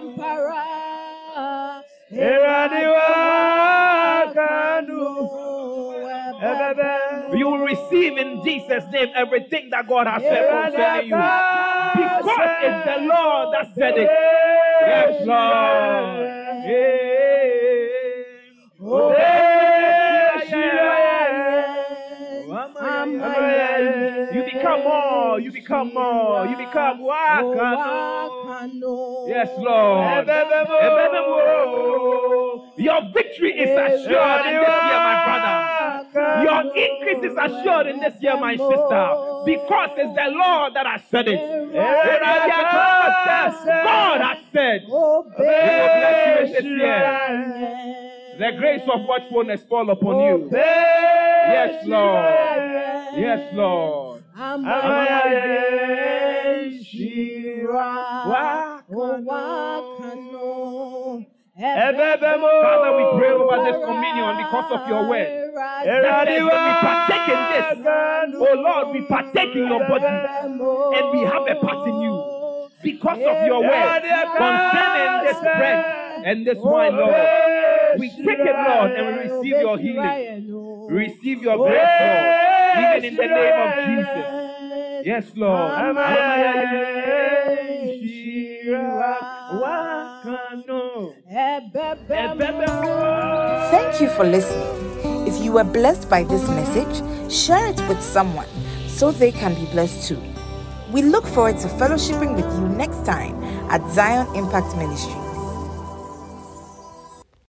ampara. You will receive in Jesus' name everything that God has said concerning you. Because it's the Lord that said it. Yes, Lord. Yeah. Oh. Become more. You become more. You become Oh, wakano. Yes, Lord. Your victory is assured in this year, my brother. Your increase is assured in this year, my sister, because it's the Lord that has said it. God has said. Oh, He will bless you this year. The grace of watchfulness fall upon you. Yes, Lord. Yes, Lord. Father, we pray over this communion because of your word. That we partake in this, oh Lord, we partake in your body and we have a part in you because of your word concerning this bread and this wine, Lord. We take it, Lord, and we receive your healing. Receive your grace, Lord, even in the name of Jesus. Yes, Lord. Thank you for listening. If you were blessed by this message, share it with someone so they can be blessed too. We look forward to fellowshipping with you next time at Zion Impact Ministry.